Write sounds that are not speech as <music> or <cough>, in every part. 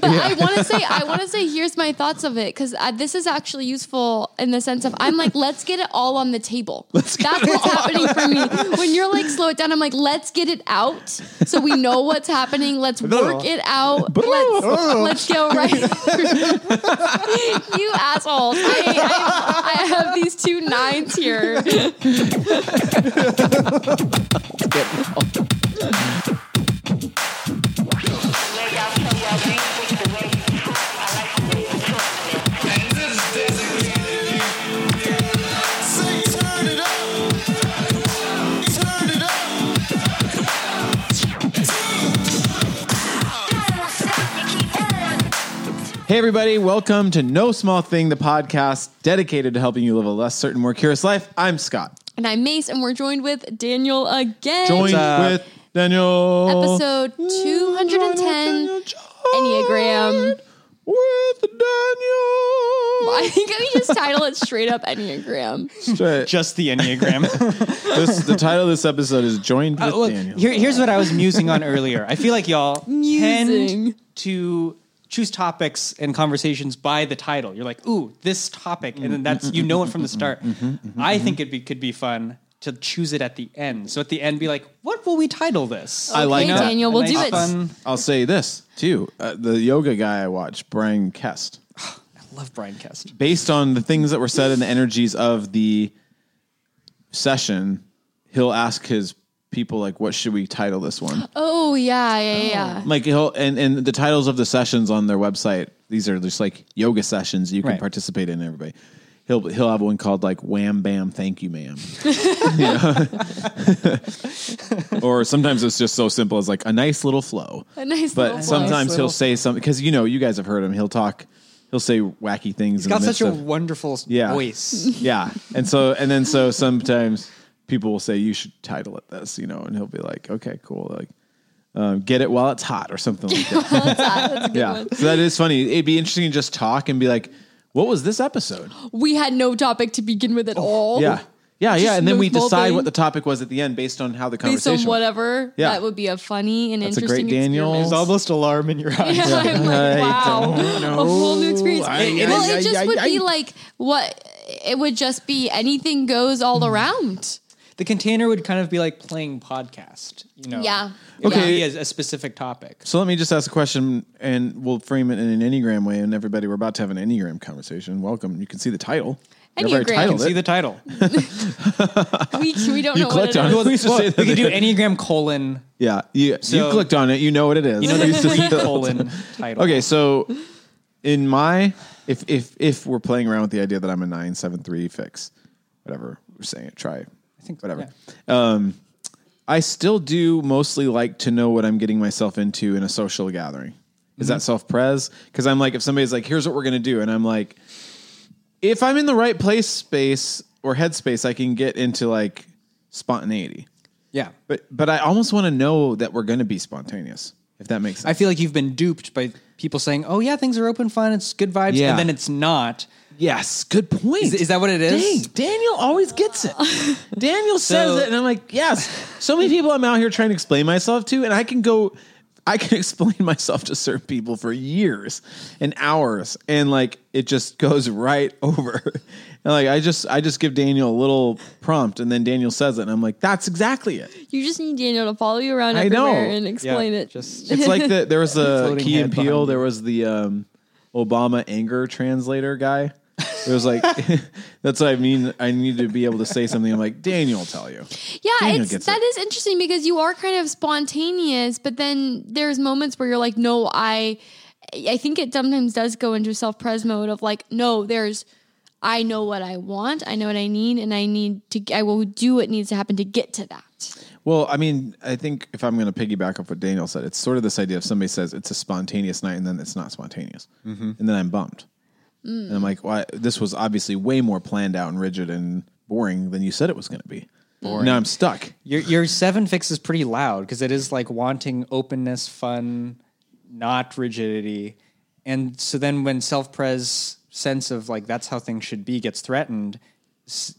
But I want to say, I want to say, here's my thoughts of it because uh, this is actually useful in the sense of I'm like, let's get it all on the table. <laughs> That's what's happening for me. When you're like, slow it down, I'm like, let's get it out so we know what's happening. Let's work it out. Let's, let's go right. <laughs> <laughs> you assholes. I, I, I have these two nines here. Hey, everybody, welcome to No Small Thing, the podcast dedicated to helping you live a less certain, more curious life. I'm Scott. And I'm Mace, and we're joined with Daniel again. Joined with Daniel. Episode 210 Enneagram. With Daniel. I think we just title it straight up Enneagram. Straight. Just the Enneagram. <laughs> This, the title of this episode is Joined with Uh, well, Daniel. here- here's what I was musing on earlier. I feel like y'all Musing. tend to choose topics and conversations by the title. You're like, ooh, this topic, and then that's you know it from the mm-hmm. start. Mm-hmm. Mm-hmm. I think it be, could be fun to choose it at the end. So at the end, be like, what will we title this? I like Okay, that. Daniel, we'll nice do it. Fun, I'll say this, too. Uh, the yoga guy I watched, Bryan Kest, <sighs> I love Bryan Kest. based on the things that were said and the energies of the session, he'll ask his people, like, what should we title this one? Oh, yeah, yeah, yeah. Oh. like he'll and, and the titles of the sessions on their website these are just like yoga sessions you can Right. participate in everybody he'll he'll have one called like wham bam thank you ma'am You <laughs> know? <laughs> or sometimes it's just so simple as like a nice little flow A nice but little sometimes little- he'll say something because you know you guys have heard him he'll talk he'll say wacky things He's got such a of, wonderful Yeah. voice. yeah and so and then so sometimes people will say you should title it this you know and he'll be like okay cool like um, get it while it's hot or something like that <laughs> That's a good yeah. one. So that is funny. It'd be interesting to just talk and be like, what was this episode? We had no topic to begin with at all. Yeah. Yeah, yeah. Just And then we decide thing. what the topic was at the end based on how the Based conversation on went. whatever, Yeah. that would be a funny and That's a interesting great Daniel. experiment. There's almost alarm in your <laughs> eyes. Yeah, I'm like, I wow, don't a whole new experience. I- It- well, I- it just I- would be I- like what it would just be. Anything goes all Hmm. around. The container would kind of be like playing podcast. You know. Yeah. It would Okay. be a, a specific topic. So let me just ask a question and we'll frame it in an Enneagram way. And everybody, we're about to have an Enneagram conversation. Welcome. You can see the title. You've already Enneagram. titled See it. the title. <laughs> We, we don't You know what clicked it on is. it. We used to Well, say we that could do they- Enneagram colon. Yeah. You, you So- clicked on it. You know what it is. You know We used the to three say colon title. Okay, so in my if if if we're playing around with the idea that I'm a nine seven three fix, whatever we're saying it, try. Think- whatever. Um, I still do mostly like to know what I'm getting myself into in a social gathering. Is that self pres? Because I'm like, if somebody's like, "Here's what we're gonna do," and I'm like, if I'm in the right place, space or headspace, I can get into like spontaneity. Yeah. But but I almost want to know that we're gonna be spontaneous. If that makes sense. I feel like you've been duped by people saying, "Oh yeah, things are open, fun, it's good vibes," Yeah. and then it's not. Yes, good point. Is, is that what it is? Dang, Daniel always gets it. <laughs> Daniel says So- it, and I'm like, yes. So many people I'm out here trying to explain myself to, and I can go, I can <laughs> explain myself to certain people for years and hours, and like it just goes right <laughs> over. And like I just, I just give Daniel a little prompt, and then Daniel says it, and I'm like, that's exactly it. You just need Daniel to follow you around I know. everywhere and explain Yeah, it. Just It's like the there was a Floating Key and head behind Peele. you. There was the um, Obama anger translator guy. It was like <laughs> that's what I mean. I need to be able to say something. I'm like Daniel will tell you. Yeah, Daniel it's that it. is interesting because you are kind of spontaneous, but then there's moments where you're like, no, I I think it sometimes does go into self pres mode of like, no, there's I know what I want, I know what I need, and I need to I will do what needs to happen to get to that. Well, I mean, I think if I'm going to piggyback off what Daniel said, it's sort of this idea of somebody says it's a spontaneous night and then it's not spontaneous, mm-hmm. and then I'm bummed, Mm. and I'm like, well, I- this was obviously way more planned out and rigid and boring than you said it was going to be. Now I'm stuck. your your seven fix is pretty loud because it is like wanting openness, fun, not rigidity, and so then when self pres sense of like that's how things should be gets threatened, s-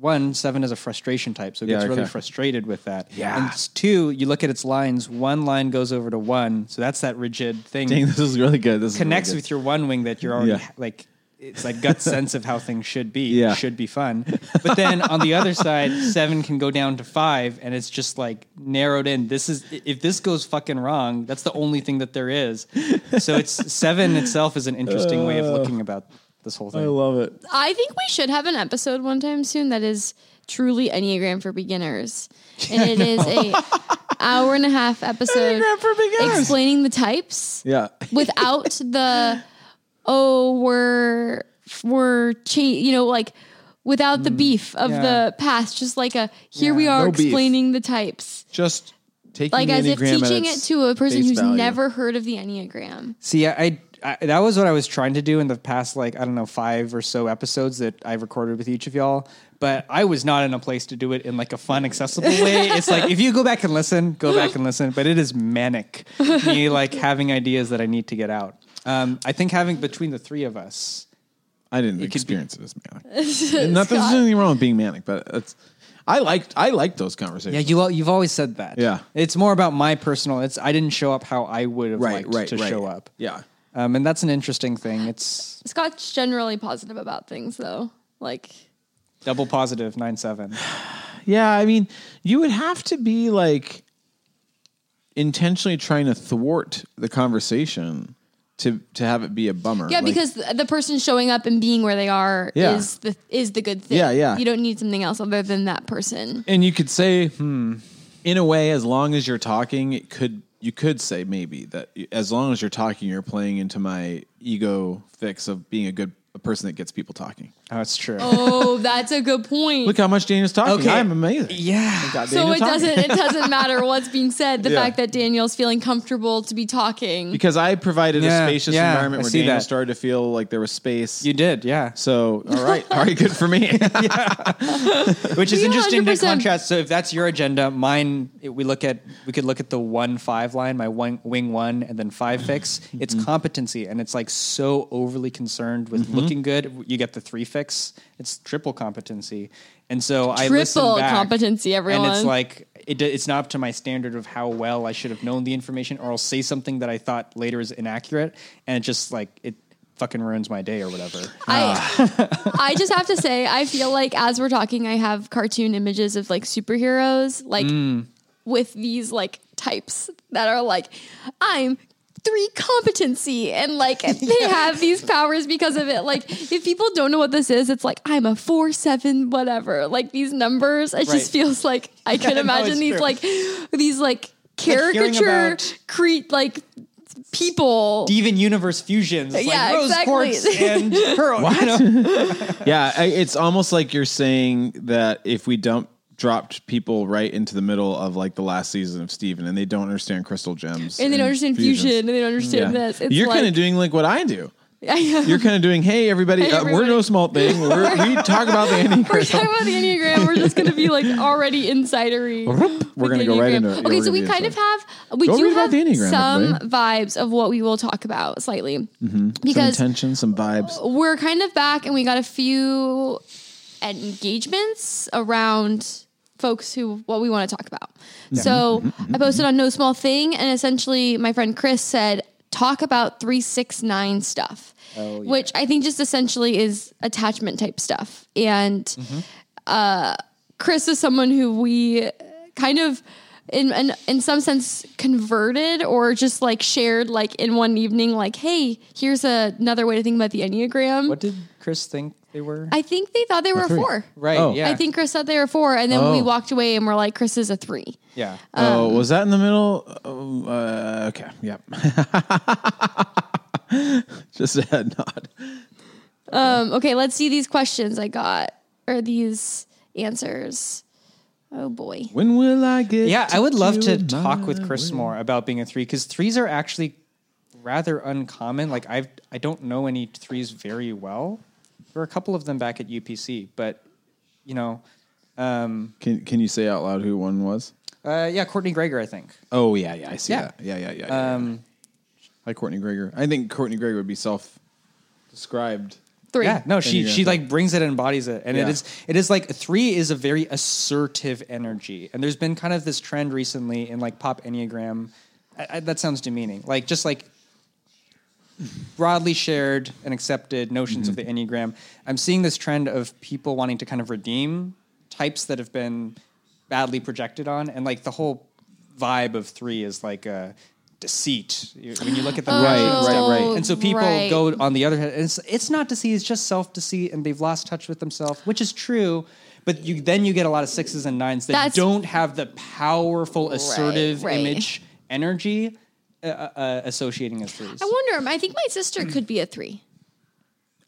one, seven is a frustration type, so it Yeah, gets really frustrated with that. Yeah. And two, you look at its lines. One line goes over to one, so that's that rigid thing. Dang, this is really good. This connects really with your one wing that you're already Yeah. like. It's like gut <laughs> sense of how things should be. Yeah. should be fun. But then on the other side, seven can go down to five, and it's just like narrowed in. This is if this goes fucking wrong, that's the only thing that there is. So it's seven itself is an interesting way of looking oh. about this whole good. I love it. I think we should have an episode one time soon that is truly Enneagram for beginners. And it is a <laughs> hour and a half episode Enneagram for beginners. explaining the types Yeah. without <laughs> the oh we're we're cha- you know like without the mm, beef of yeah. the past just like a here we are No beef. explaining the types Just taking like the as if Enneagram at teaching it its to a person face who's value. never heard of the enneagram See, I, I that was what I was trying to do in the past, like I don't know, five or so episodes that I've recorded with each of y'all. But I was not in a place to do it in like a fun, accessible way. <laughs> It's like if you go back and listen, go back and listen. But it is manic, me <laughs> like having ideas that I need to get out. Um, I think having between the three of us, I didn't could be- experience it as manic. <laughs> Not that there's anything wrong with being manic, but it's. I liked I liked those conversations. yeah, you al- you've always said that. Yeah. it's more about my personal. It's I didn't show up how I would have right, liked right, to right. show up. Yeah. Um, and that's an interesting thing. It's scott's generally positive about things though like double positive nine seven. <sighs> Yeah, I mean, you would have to be like intentionally trying to thwart the conversation to to have it be a bummer. Yeah, Like, because the the person showing up and being where they are Yeah. is the is the good thing. Yeah, yeah. You don't need something else other than that person. and you could say, hmm, in a way, as long as you're talking, it could you could say maybe that as long as you're talking, you're playing into my ego fix of being a good a person that gets people talking. Oh, it's true. Oh, <laughs> that's a good point. Look how much Daniel's talking. Okay. I'm amazing. yeah. So it talking. doesn't it doesn't <laughs> matter what's being said. The Yeah. fact that Daniel's feeling comfortable to be talking. because I provided Yeah, a spacious yeah, environment I where see Daniel that. started to feel like there was space. You did, yeah. so all right, all right, good for me. <laughs> Which is We interesting to contrast. So if that's your agenda, mine it- we look at we could look at the one five line, my one wing one, and then five fix. It's Mm-hmm. competency, and it's like so overly concerned with looking good. You get the three fix. It's triple competency, and so I listen Triple back, competency, everyone. And it's like it, it's not up to my standard of how well I should have known the information, or I'll say something that I thought later is inaccurate, and it just like it fucking ruins my day or whatever. I <laughs> I just have to say, I feel like as we're talking, I have cartoon images of like superheroes, like Mm. with these like types that are like, I'm three competency and like they <laughs> have these powers because of it. Like if people don't know what this is, it's like I'm a four seven whatever. Like these numbers, it Right. just feels like I <laughs> can no, imagine it's these true. like these like caricature about- cre- like people. Steven Universe fusions, like Yeah, rose exactly. quartz <laughs> and pearl. You know? yeah, it's almost like you're saying that if we dump dropped people right into the middle of like the last season of Steven and they don't understand crystal gems and they don't understand fusions. fusion, and they don't understand Yeah. this. It's You're like, kind of doing like what I do. <laughs> You're kind of doing, hey everybody, Hey, uh, we're no small thing. <laughs> We're, we talk about the We're enneagram. talking about the Enneagram. We're just going to be like <laughs> already insidery. We're gonna go right into it. Okay, we're so we kind of have we Go do have the Enneagram, some everybody. vibes of what we will talk about slightly some because intention, some vibes. we're kind of back and we got a few engagements around folks who what we want to talk about. So Mm-hmm, I posted on No Small Thing, and essentially my friend Chris said, "Talk about three six nine stuff," Oh, yeah. which I think just essentially is attachment type stuff. And Mm-hmm. uh, Chris is someone who we kind of. In, in in some sense converted or just like shared like in one evening like hey here's a, another way to think about the enneagram What did Chris think they were? I think they thought they were a three. four. right. Oh. Yeah. I think Chris thought they were four, and then we Oh. walked away and we're like, Chris is a three. Yeah. oh, um, was that in the middle? Oh, uh, okay, yep. <laughs> Just a head nod. Um, okay, let's see these questions I got or these answers. Oh boy. When will I get? yeah. I would love do to it talk my with Chris way? more about being a three because threes are actually rather uncommon. Like I've I don't know any threes very well. There are a couple of them back at UPC, but you know, um, Can Can you say out loud who one was? uh, yeah, Courtney Gregor, I think. Oh yeah, yeah, I see Yeah. that. Yeah, yeah, yeah. yeah, Um, Hi, Courtney Gregor. I think Courtney Gregor would be self described Three. Yeah, no, she she like brings it and embodies it, and it Yeah. is it is like three is a very assertive energy, and there's been kind of this trend recently in like pop enneagram. I, I, that sounds demeaning, like just like broadly shared and accepted notions of mm-hmm. the enneagram. I'm seeing this trend of people wanting to kind of redeem types that have been badly projected on, and like the whole vibe of three is like a deceit. When you look at the Right, right, right. and so people Right. go on the other hand. It's it's not deceit; it's just self deceit, and they've lost touch with themselves, which is true. But you then you get a lot of sixes and nines that That's- don't have the powerful assertive right. image energy uh, uh, associating as threes. I wonder. I think my sister could be a three.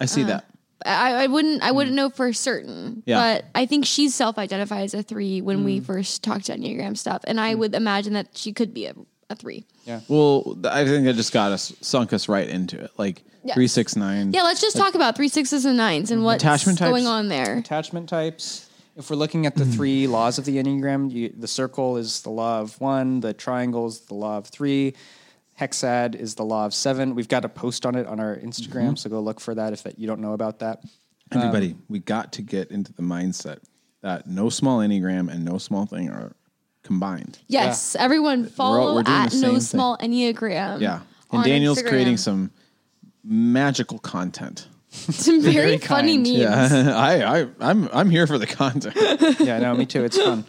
I Uh, see that. I, I wouldn't. I wouldn't know for certain. Yeah. But I think she self-identified as a three when we first talked to enneagram stuff, and I would imagine that she could be a, a three. Well, th- I think it just got us sunk us right into it. Like Yes. three, six, nine. Yeah. Let's just talk about three sixes and nines and what's Attachment types? going on there. attachment types. If we're looking at the three laws of the Enneagram, you, the circle is the law of one, the triangle is the law of three, hexad is the law of seven. We've got a post on it on our Instagram, mm-hmm. so go look for that if that you don't know about that. Everybody, um, we got to get into the mindset that no small enneagram and no small thing are combined. Yes, everyone follow we're doing at the same no thing. small enneagram. Yeah. And Daniel's Instagram. creating some magical content. <laughs> some very, very funny kind. memes. Yeah. <laughs> I, I I'm I'm here for the content. <laughs> yeah, no, me too. It's fun.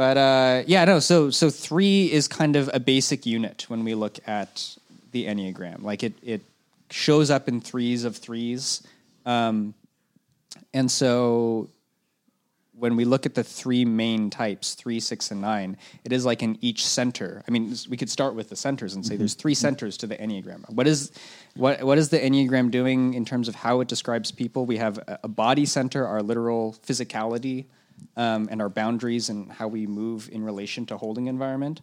But uh, yeah, no. So so three is kind of a basic unit when we look at the enneagram. Like it it shows up in threes of threes, um, and so when we look at the three main types, three, six, and nine, it is like in each center. I mean, we could start with the centers and say there's three centers to the enneagram. What is what what is the enneagram doing in terms of how it describes people? We have a, a body center, our literal physicality, um, and our boundaries and how we move in relation to holding environment.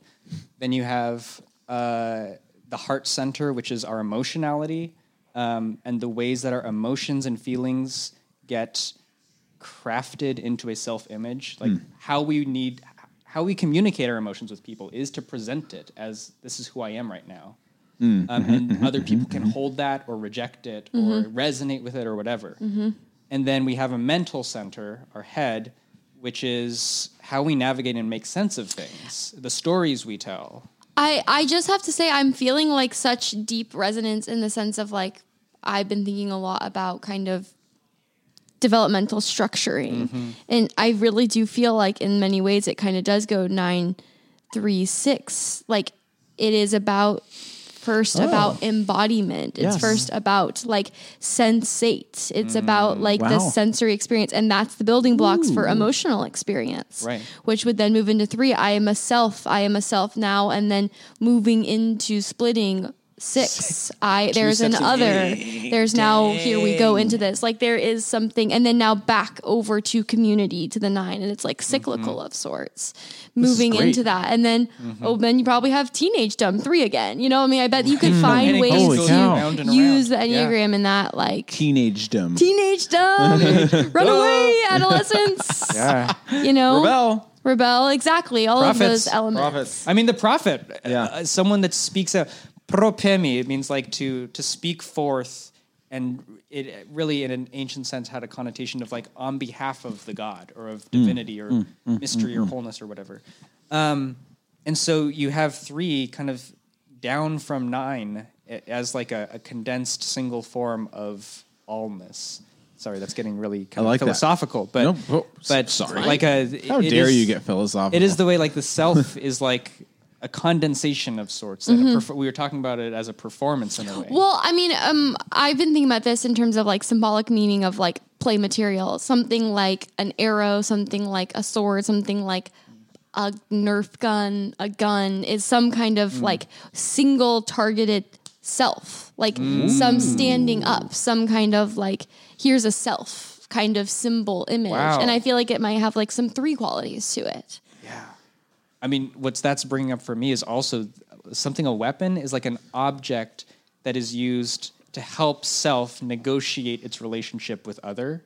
Then you have uh, the heart center, which is our emotionality, um, and the ways that our emotions and feelings get crafted into a self image like how we need how we communicate our emotions with people is to present it as this is who i am right now. Um, and other people can hold that or reject it or resonate with it or whatever. And then we have a mental center our head which is how we navigate and make sense of things the stories we tell I, I just have to say I'm feeling like such deep resonance in the sense of like I've been thinking a lot about kind of developmental structuring. Mm-hmm. And I really do feel like in many ways it kind of does go nine, three, six. Like it is about first oh. about embodiment. It's Oh. Yes. first about like sensate. It's mm. about like the sensory experience. And that's the building blocks for emotional experience. Right. Which would then move into three. I am a self. I am a self now. And then moving into splitting six. I there's an steps of other. There's now here we go into this. Like there is something and then now back over to community to the nine. And it's like mm-hmm. cyclical of sorts. Moving into that. And then mm-hmm. oh then you probably have teenage dumb three again. You know, I mean I bet you could mm-hmm. find ways Holy to cow. round use the around. Yeah. Enneagram in that like Teenage dumb. teenage dumb. <laughs> run away, adolescence. <laughs> yeah You know? Rebel. Rebel, exactly. All of those elements. Prophets. I mean, the prophet, Yeah. uh, someone that speaks out. Prophemi, it means like to to speak forth, and it really, in an ancient sense, had a connotation of like on behalf of the god or of mm. divinity or mm. Mm. mystery or mm-hmm. wholeness or whatever. Um, and so you have three kind of down from nine as like a, a condensed single form of allness. Sorry, that's getting really kind I like of that. philosophical, but No, oh, but sorry. like a How it dare is- you get philosophical? it is the way like the self <laughs> is like a condensation of sorts. that a mm-hmm. perf- we were talking about it as a performance in a way. Well, I mean, um, I've been thinking about this in terms of like symbolic meaning of like play material. Something like an arrow, something like a sword, something like a Nerf gun, a gun is some kind of mm. like single targeted self, like mm. some standing up, some kind of like here's a self kind of symbol image. Wow. And I feel like it might have like some three qualities to it. I mean, what's that's bringing up for me is also something a weapon is like an object that is used to help self negotiate its relationship with other.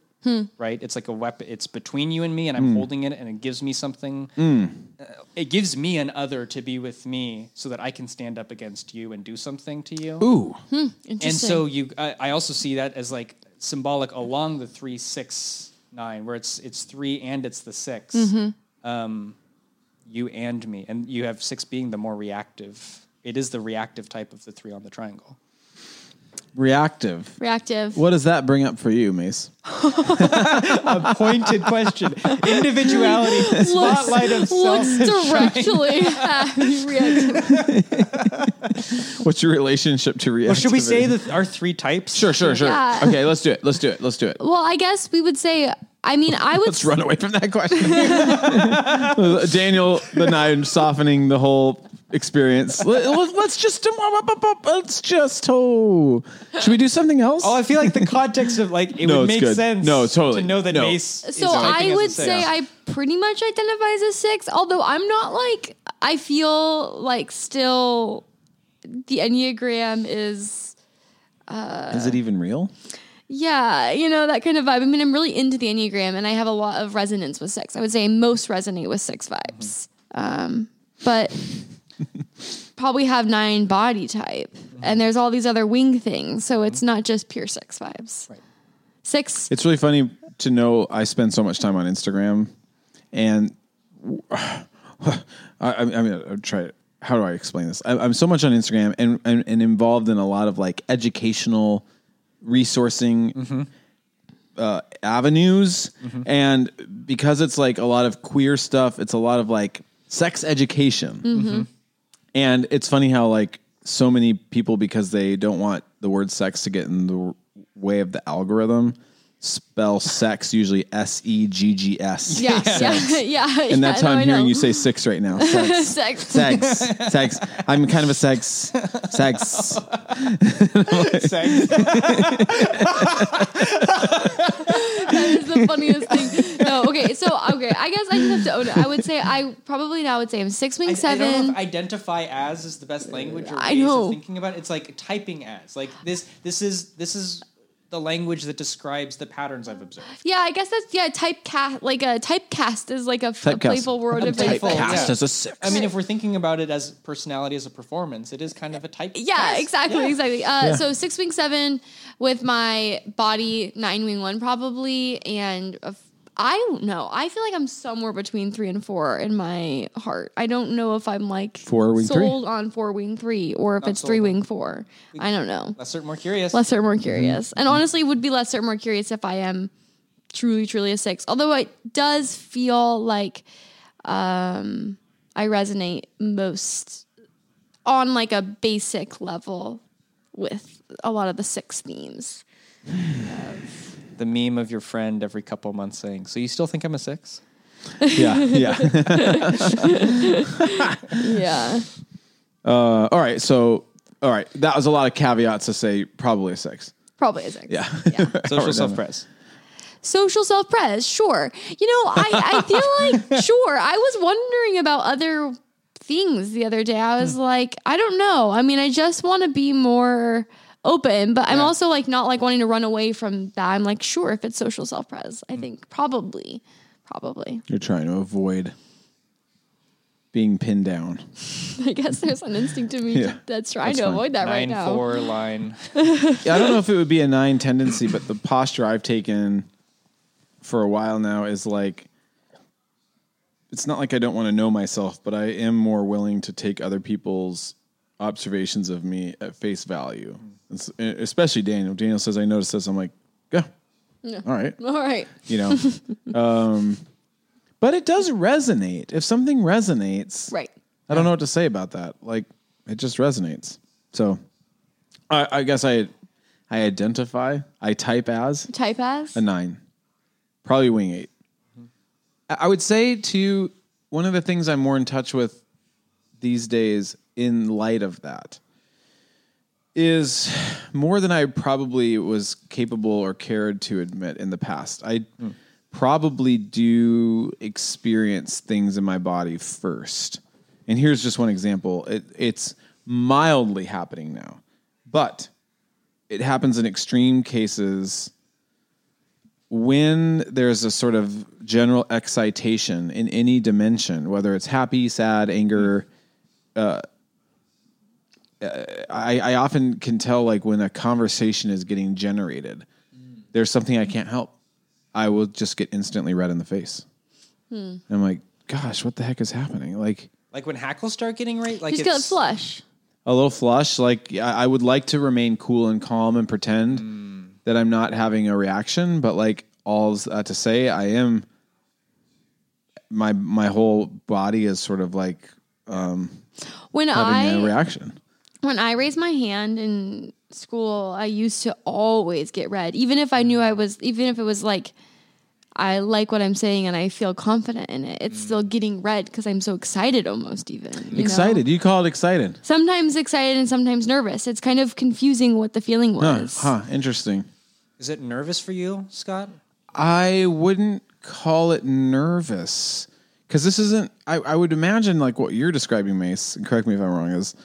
Right? It's like a weapon. It's between you and me, and I'm holding it, and it gives me something. Uh, it gives me an other to be with me, so that I can stand up against you and do something to you. Ooh. Interesting. and so you I, I also see that as like symbolic along the three six nine, where it's it's three and it's the 6 Mm-hmm. Um, you and me, and you have six being the more reactive. It is the reactive type of the three on the triangle. Reactive. Reactive. What does that bring up for you, Mace? <laughs> A pointed question. Individuality. Spotlight of looks self. directly at reactive. <laughs> What's your relationship to reactivity? Well, should we say that our three types? Sure, sure, sure. Yeah. Okay, let's do it. Let's do it. Let's do it. Well, I guess we would say. I mean, I would. <laughs> Let's run away from that question. <laughs> Daniel, the nine, softening the whole experience. Let, us just um, let's just oh. Should we do something else? Oh, I feel like the context of like it No, would make good. sense. No, totally. To know that No. Mace. So typing I as a would six. say I pretty much identify as a six, although I'm not like I feel like still the Enneagram is uh, Is it even real? Yeah, you know, that kind of vibe. I mean, I'm really into the Enneagram and I have a lot of resonance with six. I would say I most resonate with six vibes. Um, but <laughs> probably have nine body type. And there's all these other wing things. So it's not just pure six vibes. Right. Six It's really funny to know I spend so much time on Instagram, and <sighs> I, I I mean, I'll try. it. How do I explain this? I, I'm so much on Instagram and, and and involved in a lot of like educational resourcing mm-hmm. uh, avenues, mm-hmm. and because it's like a lot of queer stuff, it's a lot of like sex education. Mm-hmm. And it's funny how like so many people because they don't want the word sex to get in the way of the algorithm spell sex usually S E G G S. Yeah, <laughs> yeah, <laughs> yeah. And that's yeah, how no, I'm I hearing know. you say six right now. <laughs> Sex. sex. sex. Sex. I'm kind of a sex. Sex. Sex. That is the funniest thing. No, okay, so okay, I guess I just have to own it. I would say I probably now would say I'm six wing I, I don't know seven. if identify as is the best language or I know. of thinking about it. It's like typing as. Like this this is this is the language that describes the patterns I've observed. yeah, I guess that's yeah. Typecast like a typecast is like a, f- a playful word of Playful, it. yeah. Cast as a six. I mean, if we're thinking about it as personality as a performance, it is kind of a type. Yeah, test. exactly, Yeah. exactly. Uh, Yeah. So six wing seven with my body nine wing one probably, and a f- I don't know. I feel like I'm somewhere between three and four in my heart. I don't know if I'm like Four wing three? sold on four wing three or if Not it's sold three wing four. I don't know. Lesser, more curious. lesser more curious and honestly would be lesser more curious if i am truly truly a six although it does feel like um i resonate most on like a basic level with a lot of the six themes <sighs> the meme of your friend every couple months saying, "So you still think I'm a six? yeah, yeah. <laughs> <laughs> yeah Uh, all right. So, all right. That was a lot of caveats to say probably a six. probably a six Yeah. <laughs> Social self pres. social self pres sure you know i i feel like sure i was wondering about other things the other day i was like i don't know i mean i just want to be more open but i'm Yeah. also like not like wanting to run away from that i'm like sure if it's social self pres i mm. think probably probably You're trying to avoid being pinned down. <laughs> i guess there's an instinct in me Yeah. that's trying That's to fine. avoid that right Nine now four <laughs> line. Yeah, I don't know if it would be a nine tendency, but the posture I've taken for a while now is like it's not like I don't want to know myself, but I am more willing to take other people's observations of me at face value. It's- especially Daniel. Daniel says I noticed this. I'm like, yeah, all right, all right you know. <laughs> um, but it does resonate. If something resonates, right I don't know what to say about that. Like it just resonates. So I, I guess I I identify, I type as type as a nine, probably wing 8 I I would say to one of the things I'm more in touch with these days in light of that is more than I probably was capable or cared to admit in the past. I probably do experience things in my body first. And here's just one example. It, it's mildly happening now, but it happens in extreme cases when there's a sort of general excitation in any dimension, whether it's happy, sad, anger, uh, I, I often can tell like when a conversation is getting generated. there's something I can't help. I will just get instantly red in the face. Hmm. I'm like, gosh, what the heck is happening? Like Like when hackles start getting right, like Just get it's flush. a little flush. Like I I would like to remain cool and calm and pretend that I'm not having a reaction, but like all's uh, to say, I am. My my whole body is sort of like When having a I reaction. When I raised my hand in school, I used to always get red, even if I knew I was, even if it was like. I like what I'm saying and I feel confident in it. It's still getting red because I'm so excited almost even. you know? Excited. You call it excited. Sometimes excited and sometimes nervous. It's kind of confusing what the feeling Huh, was. huh, interesting. Is it nervous for you, Scott? I wouldn't call it nervous because this isn't. I, I would imagine like what you're describing, Mace. And correct me if I'm wrong. Is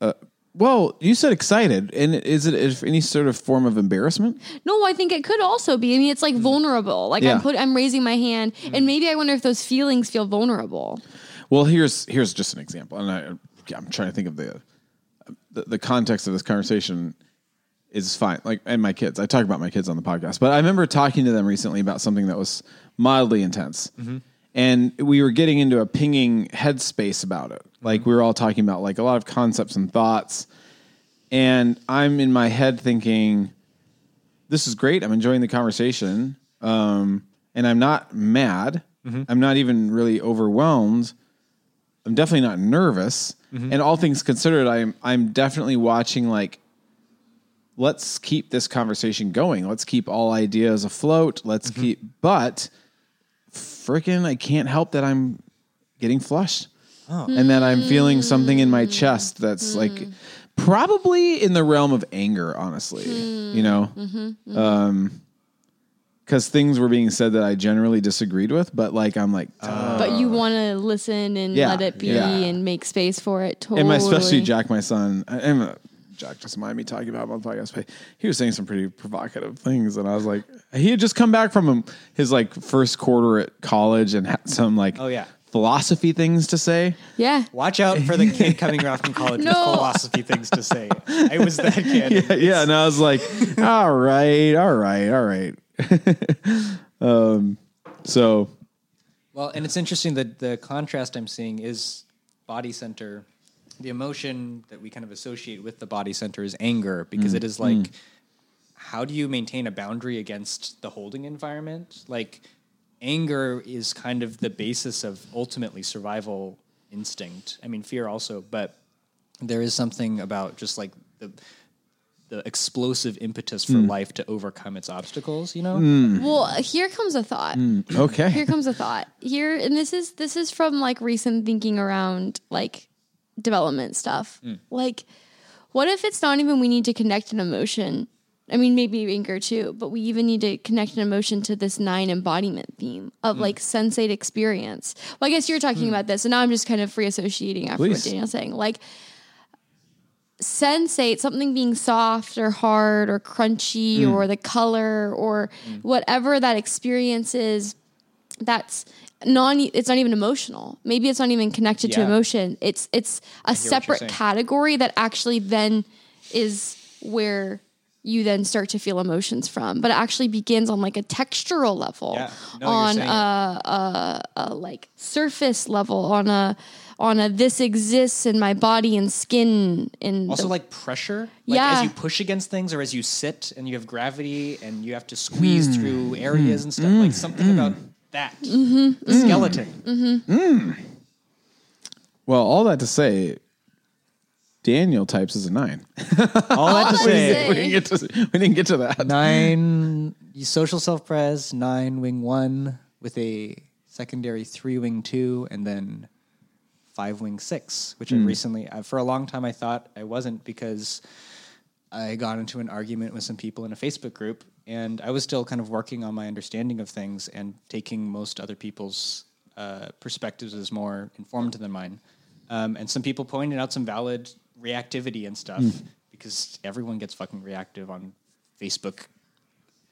uh, well, you said excited, and is it if any sort of form of embarrassment? No, I think it could also be. I mean, it's like mm. vulnerable. Like Yeah. I'm put, I'm raising my hand, mm. and maybe I wonder if those feelings feel vulnerable. Well, here's here's just an example, and I, I'm trying to think of the, the the context of this conversation is fine. Like, and my kids, I talk about my kids on the podcast, but I remember talking to them recently about something that was mildly intense, mm-hmm. And we were getting into a pinging headspace about it. Mm-hmm. Like, we were all talking about like a lot of concepts and thoughts, and I'm in my head thinking, "This is great. I'm enjoying the conversation." Um, and I'm not mad. Mm-hmm. I'm not even really overwhelmed. I'm definitely not nervous. Mm-hmm. And all things considered, I'm I'm definitely watching like let's keep this conversation going. Let's keep all ideas afloat. Let's keep but freaking I can't help that I'm getting flushed. Oh. And that I'm feeling something in my hmm. chest that's like hmm. probably in the realm of anger, honestly. Hmm. You know? Mm-hmm. Mm-hmm. Um because things were being said that I generally disagreed with, but like I'm like, but you want to listen and Yeah, let it be yeah. and make space for it. Totally. And my especially Jack, my son, I'm a, Jack just mind me talking about him on the podcast, but he was saying some pretty provocative things, and I was like, he had just come back from his like first quarter at college and had some like, Oh, yeah. philosophy things to say. Yeah. Watch out for the <laughs> kid coming off from college with philosophy things to say. I was that kid. <laughs> Yeah, yeah, and I was like, all right, all right, all right. <laughs> um, so Well, and it's interesting that the contrast I'm seeing is body center. The emotion that we kind of associate with the body center is anger because mm, it is like, mm. how do you maintain a boundary against the holding environment? Like, anger is kind of the basis of ultimately survival instinct. I mean, fear also, but there is something about just like the the explosive impetus for mm. life to overcome its obstacles. You know, Well, here comes a thought. okay, Here comes a thought. Here, and this is this is from like recent thinking around like development stuff. Mm. Like, what if it's not even we need to connect an emotion? I mean, maybe anger too, but we even need to connect an emotion to this nine embodiment theme of mm. like sensate experience. Well, I guess you're talking mm. about this, and now I'm just kind of free associating after Please. what Daniel's saying. Like, sensate something being soft or hard or crunchy or the color or whatever that experience is that's non it's not even emotional. Maybe it's not even connected to emotion. It's it's a separate category that actually then is where you then start to feel emotions from but it actually begins on like a textural level Yeah. No, on a, a, a like surface level on a on a this exists in my body and skin in Also, the- like pressure, like Yeah. as you push against things, or as you sit and you have gravity and you have to squeeze hmm. through areas and stuff. Like hmm. something about that, mm-hmm. the skeleton. Mm-hmm. Mm. well, all that to say, Daniel types as a nine. <laughs> All that to say, say- we didn't get to we didn't get to that. nine social self pres, nine wing one with a secondary three wing two, and then five wing six, which I mm. recently, I, for a long time, I thought I wasn't because I got into an argument with some people in a Facebook group, and I was still kind of working on my understanding of things and taking most other people's uh, perspectives as more informed than mine. Um, and some people pointed out some valid reactivity and stuff because everyone gets fucking reactive on Facebook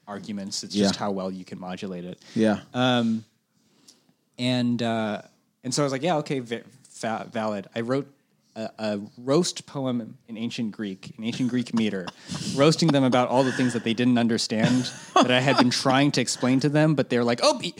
arguments. It's just how well you can modulate it Yeah. Um, and uh, and so I was like, yeah, okay, fa- valid. I wrote a, a roast poem in ancient Greek, in ancient Greek meter, <laughs> roasting them about all the things that they didn't understand that I had been <laughs> trying to explain to them, but they're like, oh. He,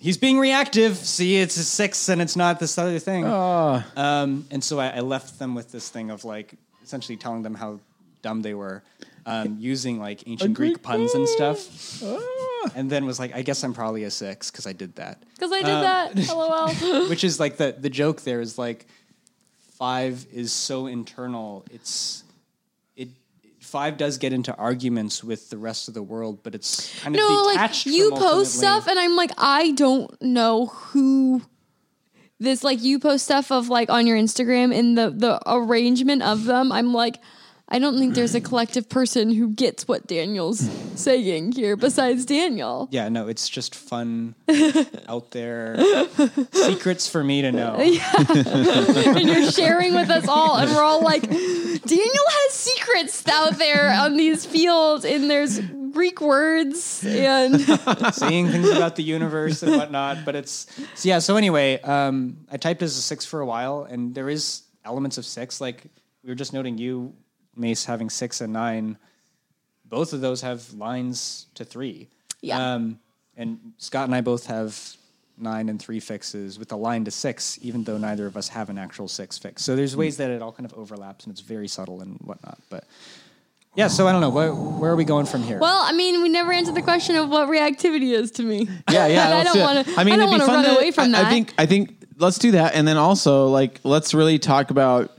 He's being reactive. See, it's a six, and it's not this other thing. Um, and so I, I left them with this thing of like essentially telling them how dumb they were, um, using like ancient Greek, Greek puns and stuff. Ah. And then was like, I guess I'm probably a six because I did that. Because I did Um, that. <laughs> LOL. Which is like the the joke there is like five is so internal. It's it five does get into arguments with the rest of the world, but it's kind of no, like detached you from post ultimately- stuff, and I'm like, I don't know who this like you post stuff of like on your Instagram and the the arrangement of them. I'm like. I don't think there's a collective person who gets what Daniel's <laughs> saying here besides Daniel. Yeah, no, it's just fun <laughs> out there. Secrets for me to know. <laughs> and you're sharing with us all, and we're all like, Daniel has secrets out there on these fields, and there's Greek words, and Seeing things about the universe and whatnot. But it's so yeah. So anyway, um, I typed as a six for a while, and there is elements of six. Like we were just noting, you Mace having six and nine. Both of those have lines to three. Yeah. Um, and Scott and I both have nine and three fixes with a line to six, even though neither of us have an actual six fix. So there's ways that it all kind of overlaps, and it's very subtle and whatnot. But yeah, so I don't know. Where, where are we going from here? well, I mean, we never answered the question of what reactivity is to me. Yeah, yeah. <laughs> I don't want to. I, mean, don't want to fun run away from I, that. I think. I think let's do that, and then also like let's really talk about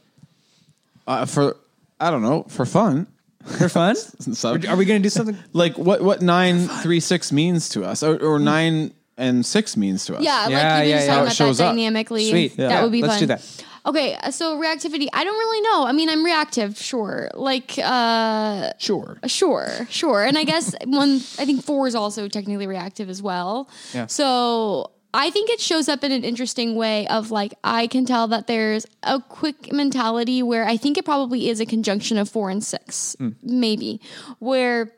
uh, for I don't know for fun. for fun. <laughs> So, Are we going to do something? <laughs> like what what nine three six means to us, or, or nine and six means to us. yeah, Yeah, like yeah, you were just yeah. talking How it about that up. dynamically. Sweet. That Yeah. would be Let's fun. do that. Okay, uh, so reactivity. I don't really know. I mean, I'm reactive, sure. Like, uh, sure. Sure, sure. And I guess <laughs> one, I think four is also technically reactive as well. Yeah. So I think it shows up in an interesting way of like, I can tell that there's a quick mentality where I think it probably is a conjunction of four and six, hmm. maybe, where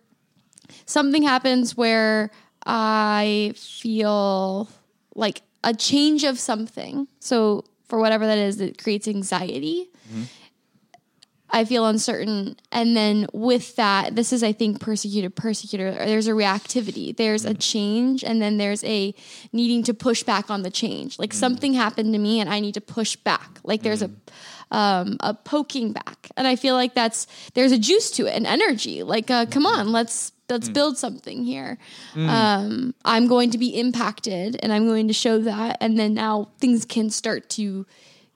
something happens where I feel like a change of something. So for whatever that is, it creates anxiety. Mm-hmm. I feel uncertain. And then with that, this is, I think, persecuted, persecutor. There's a reactivity, there's a change, and then there's a needing to push back on the change. Like something happened to me and I need to push back. Like there's a, um, a poking back. And I feel like that's, there's a juice to it, an energy. Like, uh, come on, let's, let's build something here. Um, I'm going to be impacted and I'm going to show that. And then now things can start to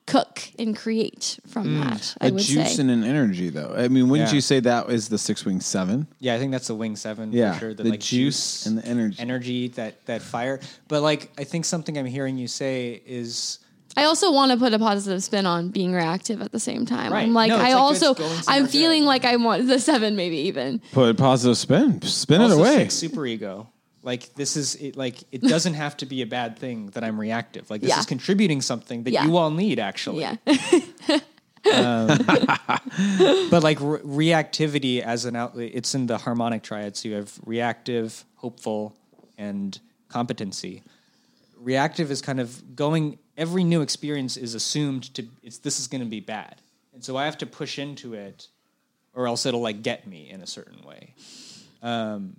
cook and create from mm. that. I A would juice say. and an energy, though. I mean, wouldn't Yeah. you say that is the six wing seven? Yeah, I think that's the wing seven Yeah, for sure. the juice and the energy. energy that that fire. But like, I think something I'm hearing you say is I also want to put a positive spin on being reactive at the same time. Right. I'm like, No, I like also, it's going somewhere I'm good. feeling like I want the seven, maybe even. Put a positive spin. Spin it away. six super ego. Like this is it, like it <laughs> doesn't have to be a bad thing that I'm reactive. Like this Yeah. is contributing something that Yeah. you all need actually. Yeah. Um, <laughs> but like re- reactivity as an outlet, it's in the harmonic triad. So you have reactive, hopeful, and competency. Reactive is kind of going. Every new experience is assumed to. It's this is going to be bad, and so I have to push into it, or else it'll like get me in a certain way. Um,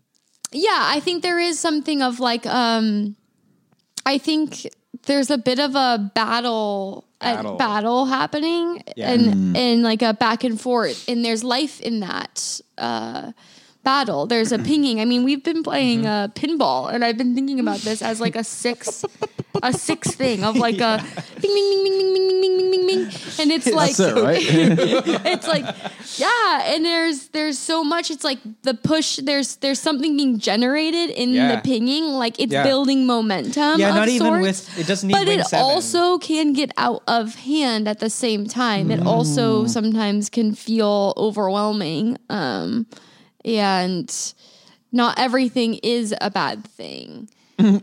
yeah, I think there is something of like, um, I think there's a bit of a battle, Battle. A battle happening, Yeah. and and like a back and forth, and there's life in that uh, battle. There's a pinging. I mean, we've been playing uh, pinball, and I've been thinking about this as like a six, a six thing of like a <laughs> bing, bing, bing, bing, bing, and it's <laughs> like it, right? <laughs> it's like yeah and there's there's so much it's like the push there's there's something being generated in Yeah. the pinging like it's Yeah. building momentum Yeah, of not even with- it doesn't need but it seven. also can get out of hand at the same time it also sometimes can feel overwhelming um and not everything is a bad thing <laughs> Well,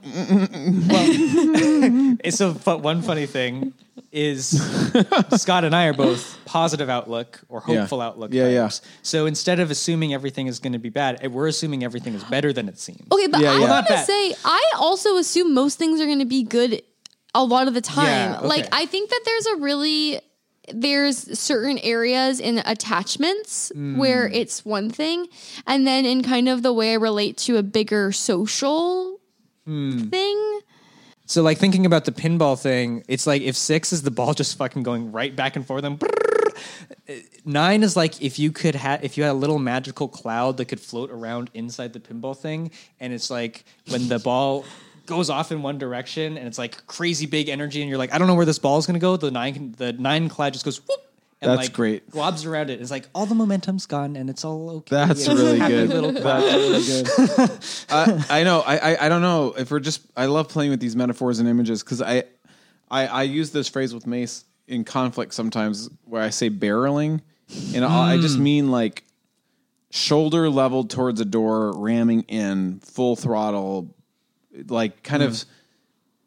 So, but one funny thing is <laughs> Scott and I are both positive outlook or Yeah. hopeful outlook. Yeah, yeah. types. So instead of assuming everything is going to be bad, eh, we're assuming everything is better than it seems. Okay, but Yeah, I'm yeah. Not gonna bad. say I also assume most things are gonna be good a lot of the time. Yeah, okay. Like I think that there's a really there's certain areas in attachments Mm. where it's one thing, and then in kind of the way I relate to a bigger social Hmm. thing. So like thinking about the pinball thing, it's like if six is the ball <laughs> just fucking going right back and forth and uh, nine is like if you could have if you had a little magical cloud that could float around inside the pinball thing and it's like when the ball goes off in one direction and it's like crazy big energy and you're like I don't know where this ball is to go the nine the nine cloud just goes whoop and That's like great. globs around it it's like all the momentum's gone and it's all okay That's It's really <laughs> happy good. little. That's really good. <laughs> I, I know. I, I I don't know if we're just. I love playing with these metaphors and images because I, I I use this phrase with Mace in conflict sometimes where I say barreling, and I I just mm. mean like shoulder leveled towards a door, ramming in full throttle, like kind of. Mm.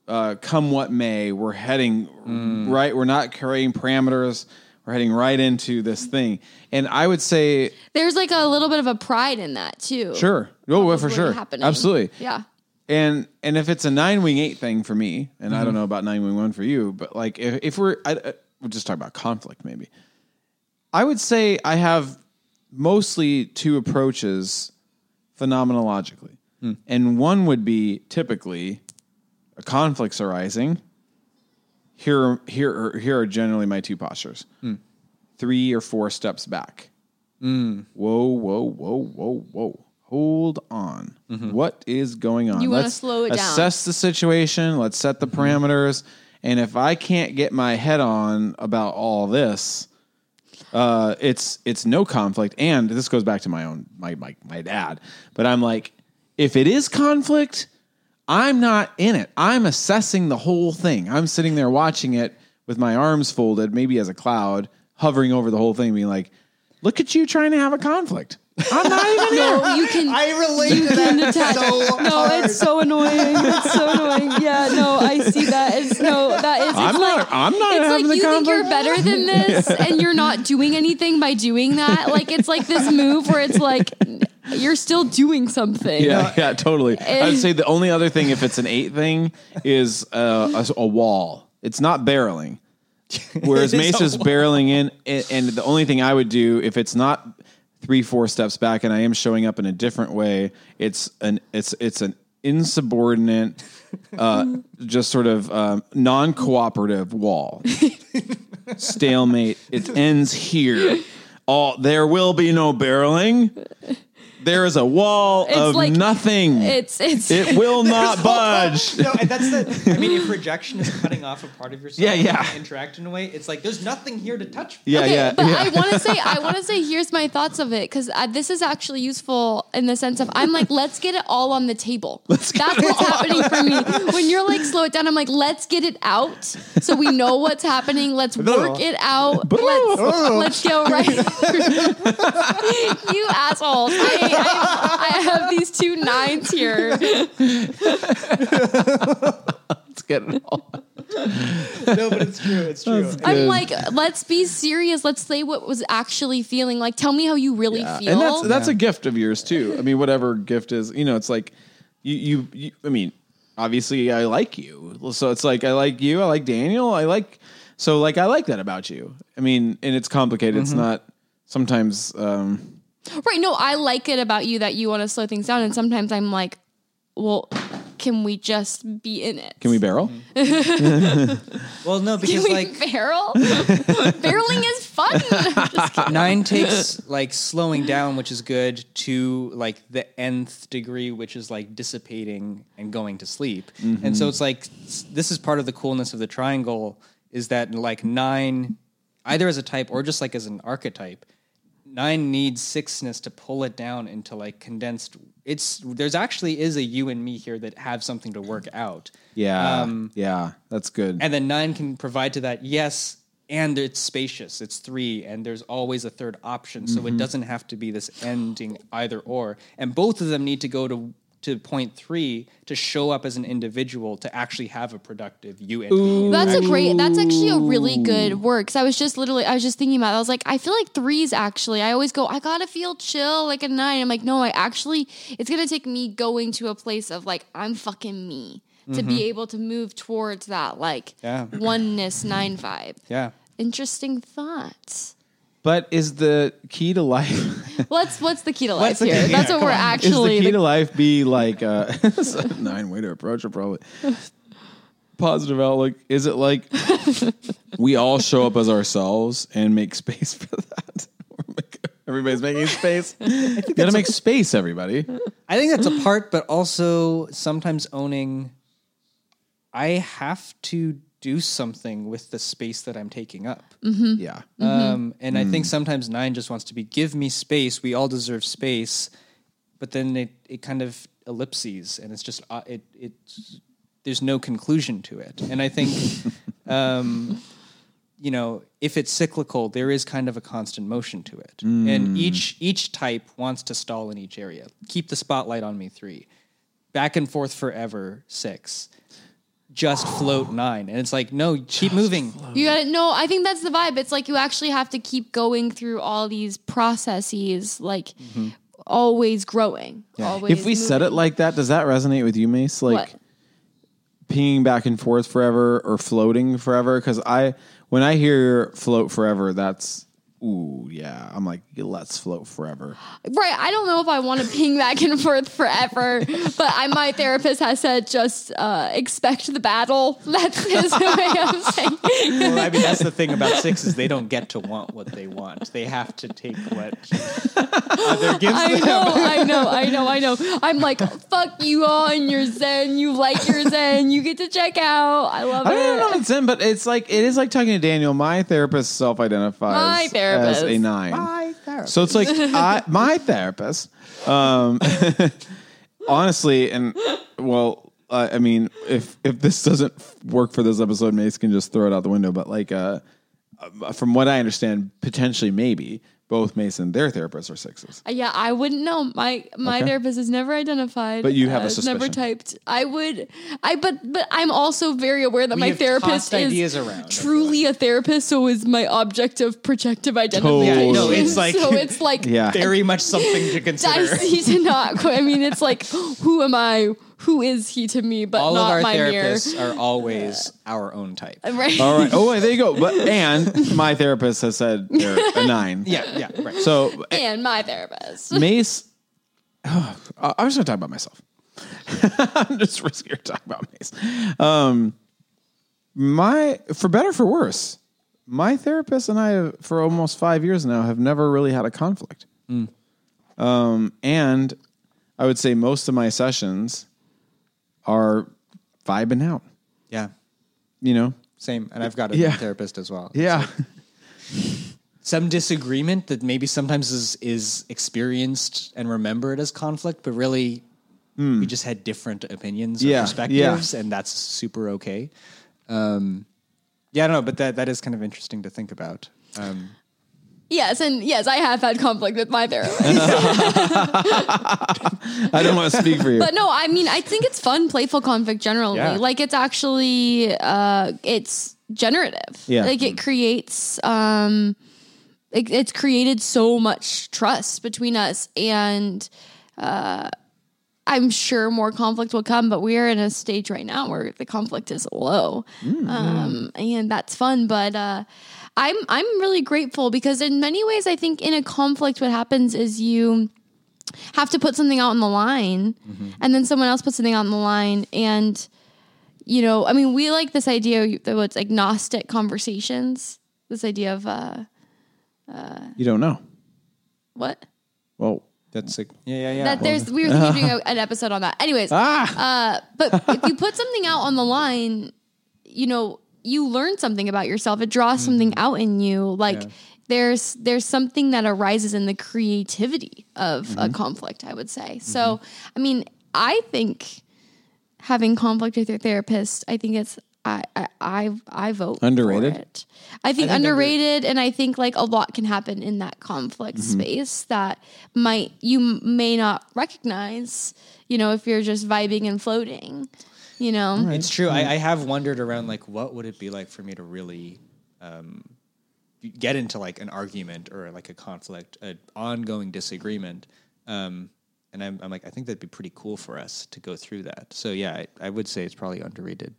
Uh, come what may, we're heading mm. right. We're not carrying parameters. We're heading right into this thing, and I would say There's like a little bit of a pride in that too. Sure. Oh, well, for sure. happening. Absolutely. Yeah. And and if it's a nine wing eight thing for me, and Mm-hmm. I don't know about nine wing one for you, but like if, if we're I, I, we'll just talk about conflict maybe. I would say I have mostly two approaches phenomenologically, Hmm. and one would be typically a conflict's arising. Here, here, are- here are generally my two postures: Hmm. three or four steps back. Whoa, whoa, whoa, whoa, whoa. Hold on. What is going on? You wanna Let's slow it down. Assess the situation. Let's set the parameters. And if I can't get my head on about all this, uh, it's it's no conflict. And this goes back to my own my my my dad. But I'm like, if it is conflict, I'm not in it. I'm assessing the whole thing. I'm sitting there watching it with my arms folded, maybe as a cloud, hovering over the whole thing, being like, look at you trying to have a conflict. I'm not even <laughs> here. You can. I relate to that so no, hard. it's so annoying. It's so annoying. Yeah, no, I see that. It's no, that is. It's I'm like, not I'm not It's having like the you think you're better than <laughs> this, and you're not doing anything by doing that. Like it's like this move where it's like you're still doing something. Yeah, yeah, totally. Eh. I'd say the only other thing, if it's an eight thing, is uh, a, a wall. It's not barreling. <laughs> Whereas It is Mace is barreling in, and, and the only thing I would do if it's not three, four steps back, and I am showing up in a different way, it's an it's it's an insubordinate, uh, <laughs> just sort of um, non-cooperative wall. <laughs> Stalemate. It ends here. All there will be no barreling. There is a wall It's of like- nothing. It's it's it will <laughs> not budge. <laughs> No, and that's the. I mean, if rejection is cutting off a part of yourself, Yeah, yeah. and Interact in a way. It's like there's nothing here to touch. Yeah, okay, yeah. but yeah. I want to say I <laughs> want to say here's my thoughts of it because uh, this is actually useful in the sense of I'm like let's get it all on the table. That's what's happening for me when you're like slow it down. I'm like let's get it out so we know what's happening. Let's work it out. Let's let's go right. you assholes! I, I, I have these two nines here. Let's get it all. No, but it's true. It's true. I'm like let's be serious. Let's say what was actually feeling. Like tell me how you really feel. And that's that's a gift of yours too. I mean, whatever gift is, you know, it's like you, you, you I mean, obviously I like you. So it's like I like you, I like Daniel, I like so like I like that about you. I mean, and it's complicated. It's not sometimes um Right. No, I like it about you that you want to slow things down. And sometimes I'm like, well, can we just be in it? can we barrel? Mm-hmm. <laughs> Well, no, Can because we like barrel? <laughs> Barreling is fun. <laughs> Just kidding. nine takes like slowing down, which is good, to like the nth degree, which is like dissipating and going to sleep. Mm-hmm. And so it's like s- this is part of the coolness of the triangle is that like nine, either as a type or just like as an archetype, nine needs sixness to pull it down into like condensed. It's there's actually is a you and me here that have something to work out. Yeah. Um, yeah, that's good. And then nine can provide to that, yes, and it's spacious. It's three, and there's always a third option. So it doesn't have to be this ending either or. And both of them need to go to to point three to show up as an individual to actually have a productive you and me. That's a great. That's actually a really good word. Because I was just literally, I was just thinking about. it. I was like, I feel like threes. Actually, I always go. I gotta feel chill, like a nine. I'm like, no, I actually, it's gonna take me going to a place of like, I'm fucking me to be mm-hmm. able to move towards that like Yeah. oneness nine vibe. Yeah. Interesting thoughts. But is the key to life? <laughs> What's what's the key to life the here? key? That's Yeah, what we're on. is the actually. key to life be like uh, <laughs> <laughs> nine way to approach it? Probably positive outlook. Is it like we all show up as ourselves and make space for that? Everybody's making space. You gotta make space, everybody. I think that's a part, but also sometimes owning I have to do something with the space that I'm taking up. Yeah. Um, and I think sometimes nine just wants to be give me space. We all deserve space, but then it, it kind of ellipses and it's just uh, it it there's no conclusion to it. And I think <laughs> um, you know if it's cyclical, there is kind of a constant motion to it. And each each type wants to stall in each area. Keep the spotlight on me three, back and forth forever six. Just float nine, and it's like no, keep moving. You got to No, I think that's the vibe. It's like you actually have to keep going through all these processes, like mm-hmm. always growing. Always. If we said it moving. like that, does that resonate with you, Mace? Like What? peeing back and forth forever or floating forever? Because I, when I hear float forever, that's ooh yeah. I'm like let's float forever. Right. I don't know if I want to ping back and forth forever, but I, my therapist has said just uh, expect the battle. That's his way of saying. Well, I mean, that's the thing about six is they don't get to want what they want. They have to take what <laughs> other gives I them. know, I know, I know, I know. I'm like, fuck you all and your Zen. You like your Zen. You get to check out. I love I it. don't know if it's in, but it's like it is like talking to Daniel. My therapist self-identifies My therapist. As a nine. So it's like I, my therapist. Um, <laughs> honestly, and well, uh, I mean, if if this doesn't work for this episode, Mace can just throw it out the window. But like, uh, uh, from what I understand, potentially, maybe both Mason, their therapists are sixes. Yeah, I wouldn't know. My my Okay. therapist is never identified. But you have a uh, Never typed. I would. I but but I'm also very aware that We my therapist is ideas around, I feel truly a therapist. So is my object of projective identification. Totally. no, it's <laughs> like- so it's like Yeah. Very much something to I consider. see to <laughs> not. I mean, it's like who am I? Who is he to me? But All not of our my mirror. therapists are always <laughs> our own type. Right. All right. Oh, wait, there you go. But <laughs> and my therapist has said they're a <laughs> nine. Yeah, yeah, right. So and my therapist. Mace, oh, <sighs> I- I'm just going to talk about myself. I'm just riskier to talk about Mace. Um, my, for better for worse, my therapist and I, for almost five years now, have never really had a conflict. Um, and I would say most of my sessions are vibing out. Yeah, You know, same. And I've got a Yeah. therapist as well. yeah, Some disagreement that maybe sometimes is is experienced and remembered as conflict, but really we just had different opinions or. Yeah, perspectives, and that's super okay. Um, yeah, I don't know, but that that is kind of interesting to think about. Um, Yes, and yes, I have had conflict with my therapist. <laughs> I don't want to speak for you. But no, I mean, I think it's fun, playful conflict generally. Yeah. Like it's actually, uh, it's generative. Yeah. Like it creates, um, it, it's created so much trust between us and, uh, I'm sure more conflict will come, but we are in a stage right now where the conflict is low, um, and that's fun. But uh, I'm I'm really grateful because in many ways, I think in a conflict, what happens is you have to put something out on the line and then someone else puts something out on the line. And you know i mean we like this idea that what's agnostic conversations this idea of uh you don't know. what? Well, that's like, yeah, yeah, yeah. that there's we were <laughs> thinking doing a- an episode on that. Anyways ah, uh but if you put something out on the line you know you learn something about yourself it draws mm-hmm. something out in you like Yeah. there's there's something that arises in the creativity of a mm-hmm. conflict i would say. So mm-hmm. i mean i think having conflict with your therapist i think it's i i i, I vote for Underrated? i think think under- underrated and i think like a lot can happen in that conflict space that might you may not recognize you know if you're just vibing and floating you know It's true. I, I have wondered around like what would it be like for me to really um, get into like an argument or like a conflict, an ongoing disagreement. Um, and I'm, I'm like, I think that'd be pretty cool for us to go through that. So yeah, I, I would say it's probably underrated.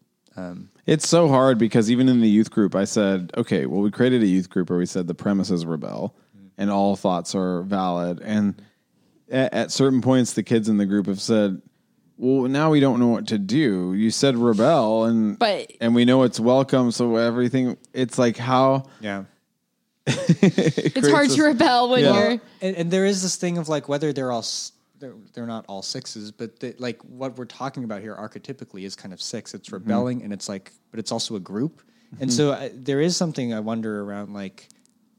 It's so hard because even in the youth group, I said, okay, well, we created a youth group where we said the premise is rebel and all thoughts are valid. And at, at certain points, the kids in the group have said, well, now we don't know what to do. You said rebel and, But- and we know it's welcome. So everything, it's like how Yeah. <laughs> It's hard to rebel when Yeah. you're. And, and there is this thing of like whether they're all they're, they're not all sixes, but they, like what we're talking about here archetypically is kind of six. It's rebelling, and it's like, but it's also a group. And so uh, there is something I wonder around like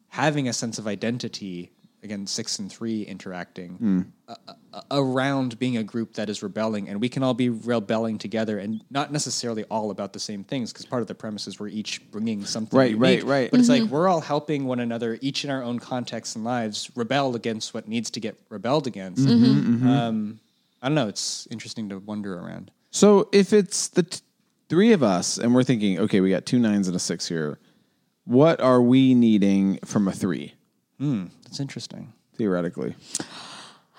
having a sense of identity. Again, six and three interacting uh, uh, around being a group that is rebelling, and we can all be rebelling together, and not necessarily all about the same things. Because part of the premise is we're each bringing something Right, unique, right, right. But it's Mm-hmm. like we're all helping one another, each in our own contexts and lives, rebel against what needs to get rebelled against. Mm-hmm. Um, I don't know. It's interesting to wonder around. So if it's the t- three of us and we're thinking, okay, we got two nines and a six here, what are we needing from a three That's interesting. theoretically?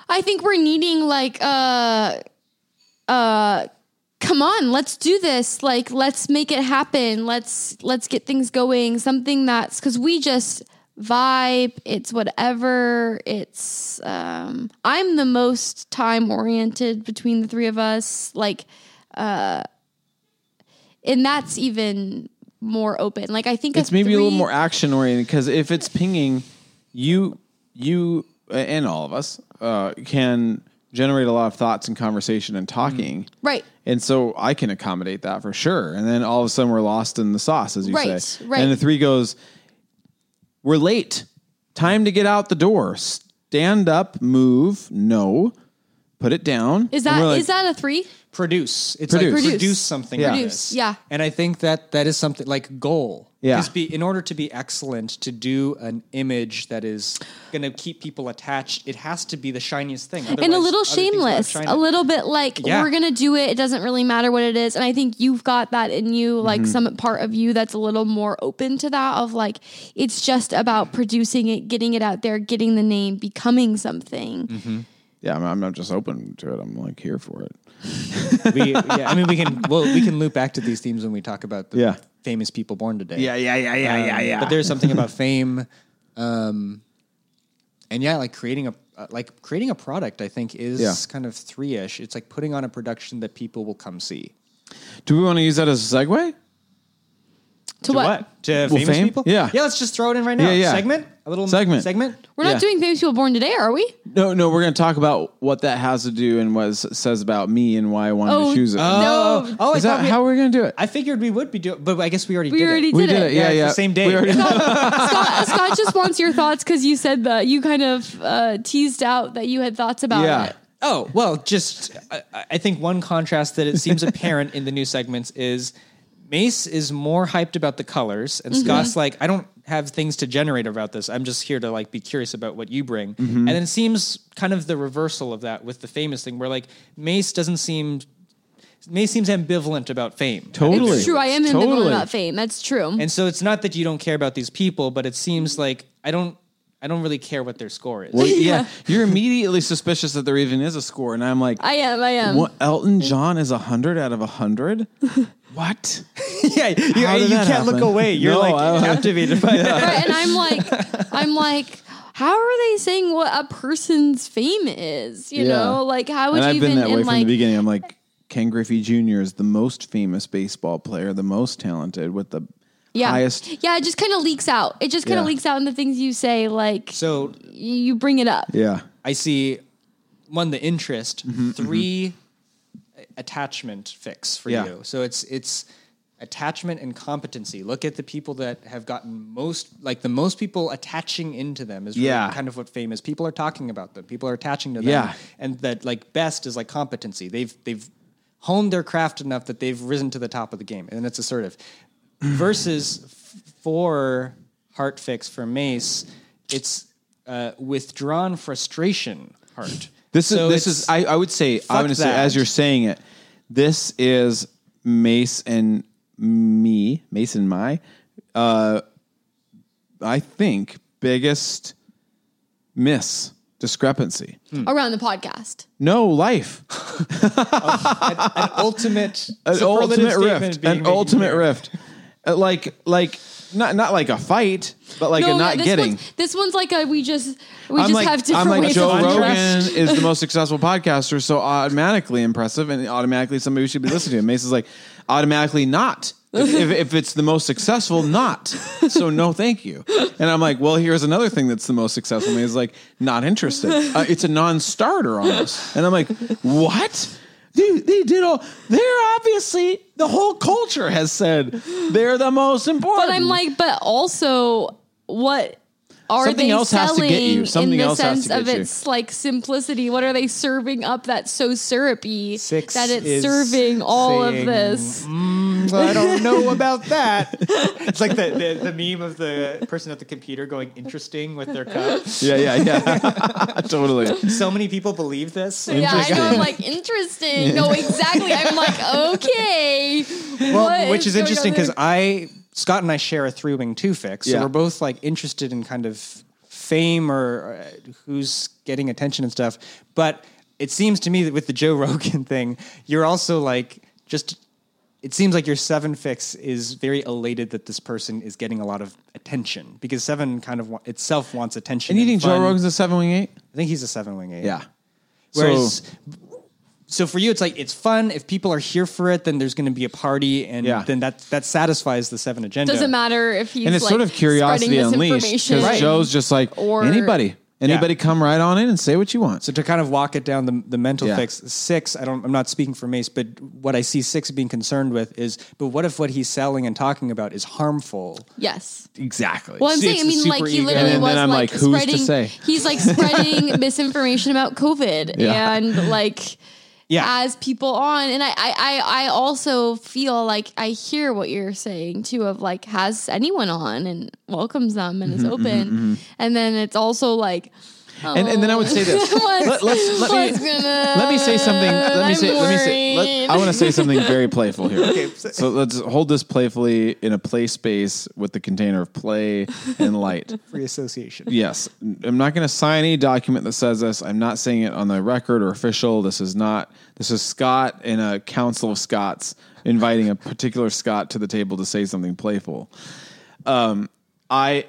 I think we're needing like uh uh come on, let's do this. Like let's make it happen. Let's let's get things going. Something that's cuz we just vibe, it's whatever. It's um I'm the most time oriented between the three of us like uh and that's even more open. Like I think It's maybe a little more action oriented because if it's pinging, you you and all of us uh, can generate a lot of thoughts and conversation and talking. right. And so I can accommodate that for sure. And then all of a sudden we're lost in the sauce, as you Right, say. right. And the three goes, We're late. Time to get out the door. Stand up, move, no, put it down. Is that is that a 3? Produce. It's Produce. like Produce. produce something. Yeah. Produce, yeah. And I think that that is something like goal. Yeah. Because be in order to be excellent, to do an image that is going to keep people attached, it has to be the shiniest thing. and a little other things won't shameless, a little bit like Yeah. we're gonna do it. It doesn't really matter what it is, and I think you've got that in you, like Mm-hmm. some part of you that's a little more open to that. Of like, it's just about producing it, getting it out there, getting the name, becoming something. Mm-hmm. Yeah, I'm, I'm not just open to it. I'm like here for it. we, yeah, I mean, we can well, we can loop back to these themes when we talk about the Yeah. famous people born today. yeah, yeah, yeah, yeah, Um, yeah, yeah. But there's something about fame, um, and yeah, like creating a uh, like creating a product. I think is Yeah. kind of three ish. It's like putting on a production that people will come see. Do we want to use that as a segue? To, what? To Well, famous fame? people? Yeah. Yeah. Let's just throw it in right now. Yeah, yeah. Segment. A little Segment. Segment. We're not Yeah. doing famous people born today, are we? No, no, we're going to talk about what that has to do and what it says about me and why I wanted Oh, to choose it. No. Oh, oh! I Is thought that we, how we're going to do it? I figured we would be doing, but I guess we already We did already it. we did, it. Yeah, Yeah, it's yeah. the same day. We already- <laughs> <laughs> Scott, Scott just wants your thoughts because you said that you kind of uh, teased out that you had thoughts about Yeah. it. Oh well, just I, I think one contrast that it seems apparent in the new segments is Mace is more hyped about the colors, and mm-hmm. Scott's like, I don't have things to generate about this. I'm just here to like be curious about what you bring. Mm-hmm. And then it seems kind of the reversal of that with the famous thing, where like Mace doesn't seem Mace seems ambivalent about fame. Totally. It's true. I am ambivalent Totally. about fame. That's true. And so it's not that you don't care about these people, but it seems like I don't I don't really care what their score is. Well, yeah. <laughs> You're immediately suspicious that there even is a score. And I'm like, I am. I am. what, Elton John is 100 out of 100? <laughs> what? <laughs> yeah, you, you can't look away. You're No, like captivated by that. right, and I'm like, <laughs> I'm like, how are they saying what a person's fame is? You Yeah. know, like how would And you I've even been that way in from the beginning. I'm like, Ken Griffey Jr. is the most famous baseball player, the most talented, with the yeah, highest. yeah, it just kind of leaks out. It just kind of Yeah. leaks out in the things you say. Like So you bring it up. Yeah. I see one the interest, Mm-hmm, 3 attachment fix for Yeah. you. So it's it's attachment and competency. Look at the people that have gotten most like the most people attaching into them is really Yeah. kind of what fame is. People are talking about them. People are attaching to them. Yeah. And that like best is like competency. They've they've honed their craft enough that they've risen to the top of the game. And it's assertive. <clears throat> Versus for heart fix for Mace, it's uh, withdrawn frustration heart. This is So this it's- is I, I would say I fuck would say as you're saying it, this is Mace and me, Mace and my, uh, I think biggest miss discrepancy. around the podcast. No life. <laughs> an ultimate, An ultimate rift. An ultimate rift. Uh, like like not not like a fight, but like a not this getting. One's, this one's like a we just we I'm just like, have different I'm like ways Joe of Rogan is the <laughs> most successful podcaster, so automatically impressive and automatically somebody should be listening to. him. Mace is like automatically not. If, if, if it's the most successful, not. So no, thank you. And I'm like, well, here's another thing that's the most successful. Mace is like, not interested. Uh, it's a non-starter almost. And I'm like, what? Dude, they did all. They're obviously the whole culture has said they're the most important. But I'm like, but also, what are Something they else has to selling get you. Something in the else has sense to of get you. its like simplicity? What are they serving up that's so syrupy Six that it's is serving all of this? "Mm, I don't know about that. <laughs> it's like the, the, the meme of the person at the computer going interesting with their cup. yeah, yeah, yeah. <laughs> totally. So many people believe this. Yeah, I know. I'm like interesting. <laughs> No, exactly. I'm like okay. Well, What which is going interesting because? I Scott and I share a three wing two fix, so Yeah. we're both like interested in kind of fame or uh, who's getting attention and stuff. But it seems to me that with the Joe <laughs> Rogan thing, you're also like just. It seems like your seven fix is very elated that this person is getting a lot of attention because seven kind of wa- itself wants attention. And you think Joe fun. Rogan's a seven wing eight? I think he's a seven wing eight. Yeah. Whereas, so, so, for you, it's like it's fun. If people are here for it, then there's going to be a party, and Yeah. then that that satisfies the seven agenda. doesn't matter if he's and it's like, sort of curiosity unleashed misinformation. because Joe's just like Or- anybody, anybody, come right on in and say what you want. So to kind of walk it down the, the mental Yeah. fix, six. I don't. I'm not speaking for Mace, but what I see six being concerned with is, but what if what he's selling and talking about is harmful? Yes. exactly. Well, I'm See, saying, I mean, like he literally And was then I'm like, like, who's to spreading. say? He's like spreading <laughs> misinformation about COVID Yeah. and like Yeah. as people on. And I, I, I, also feel like I hear what you're saying too. Of like, has anyone on and welcomes them and Mm-hmm, is open, and then it's also like. And, and then I would say this. <laughs> Let, let's, let, me, gonna- let me say something. Let me I'm say. Let me say. Let. I want to say something very playful here. okay, so let's hold this playfully in a play space with the container of play and light. <laughs> Free association. Yes, I'm not going to sign any document that says this. I'm not saying it on the record or official. This is not. This is Scott in a council of Scots inviting a particular Scot to the table to say something playful. Um, I,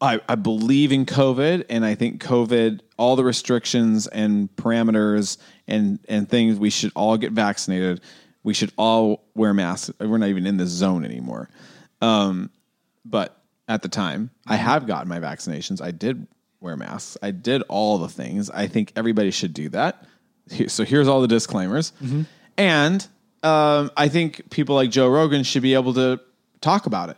I, I believe in COVID, and I think COVID, all the restrictions and parameters and and things, we should all get vaccinated. We should all wear masks. We're not even in this zone anymore. Um, but at the time, I have gotten my vaccinations. I did wear masks. I did all the things. I think everybody should do that. So here's all the disclaimers. And um, I think people like Joe Rogan should be able to talk about it.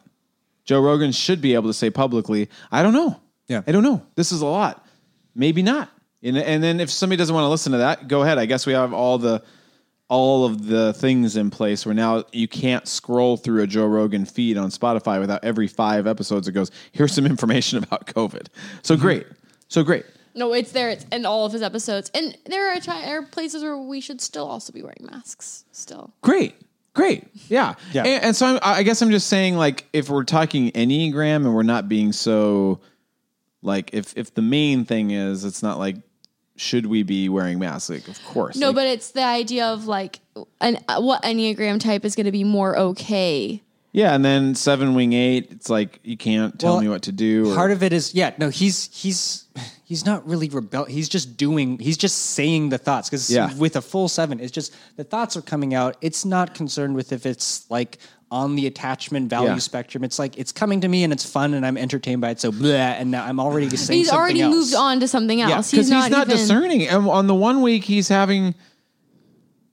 Joe Rogan should be able to say publicly, I don't know. Yeah. I don't know. This is a lot. Maybe not. And, and then if somebody doesn't want to listen to that, go ahead. I guess we have all the all of the things in place where now you can't scroll through a Joe Rogan feed on Spotify without every five episodes it goes, here's some information <laughs> about COVID. So mm-hmm. great. So great. No, it's there. It's in all of his episodes, and there are, ti- are places where we should still also be wearing masks. Still, Great. Great. Yeah. Yeah. And, and so I'm, I guess I'm just saying, like, if we're talking Enneagram and we're not being so, like, if, if the main thing is, it's not like, should we be wearing masks? Like, of course. no, Like, but it's the idea of like, an, uh, what enneagram type is going to be more okay. Yeah. And then seven wing eight, it's like, you can't tell Well, me what to do. or- Part of it is yeah. No, he's he's he's not really rebel. He's just doing. He's just saying the thoughts because Yeah. with a full seven, it's just the thoughts are coming out. It's not concerned with if it's like on the attachment value Yeah. spectrum. It's like it's coming to me and it's fun and I'm entertained by it. So blah, and now I'm already saying He's something already else. moved on to something else. because he's not, even, discerning. And on the one week, he's having.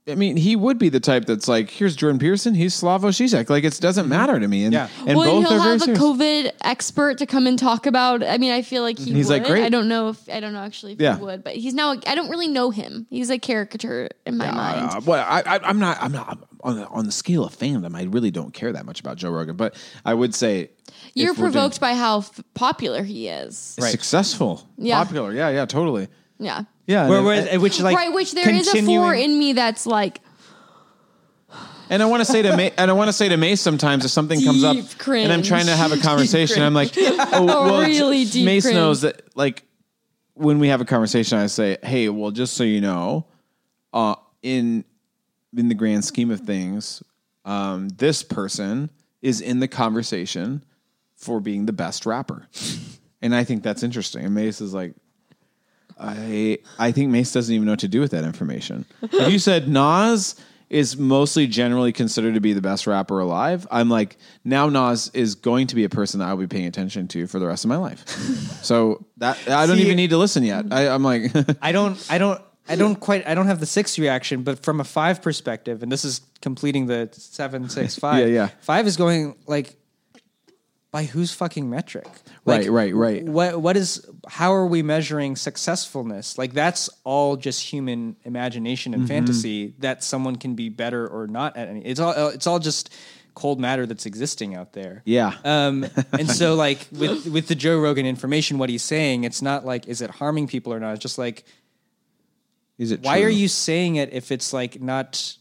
I mean, he would be the type that's like, here's Jordan Peterson, he's Slavoj Zizek. Like, it doesn't matter to me. And, Yeah. and Well, both he'll are very have a serious. COVID expert to come and talk about. I mean, I feel like he He's would. like, great. I don't know if I don't know actually if Yeah. he would, but he's now. I don't really know him. He's a caricature in my mind. Uh, well, I, I, I'm not. I'm not on the, on the scale of fandom. I really don't care that much about Joe Rogan, but I would say You're if we're doing- provoked by how f- popular he is. Right. successful, Yeah. popular. Yeah, yeah, totally. Yeah. Yeah, Where, and, where, which like right, which there is a continuing- four in me that's like and I want to say to Ma- <laughs> and I want to say to Mace sometimes if something comes up Deep and I'm trying to have a <laughs> conversation, I'm like, oh, well, <laughs> really deep Mace cringe. knows that like when we have a conversation, I say, "Hey, well, just so you know, uh, in in the grand scheme of things, um, this person is in the conversation for being the best rapper," and I think that's interesting. And Mace is like, I I think Mace doesn't even know what to do with that information. if you said Nas is mostly generally considered to be the best rapper alive, I'm like, now Nas is going to be a person that I'll be paying attention to for the rest of my life. so that I don't See- even need to listen yet. I, I'm like, <laughs> I don't, I don't, I don't quite, I don't have the six reaction, but from a five perspective, and this is completing the seven, six, <laughs> five. Yeah, yeah. Five is going like, by whose fucking metric? Like, Right, right, right. What, what is, how are we measuring successfulness? Like that's all just human imagination Mm-hmm. and fantasy that someone can be better or not at any. It's all, it's all just cold matter that's existing out there. yeah, Um, and so <laughs> like with with the Joe Rogan information, what he's saying, it's not like is it harming people or not. It's just like is it? why true? are you saying it if it's like not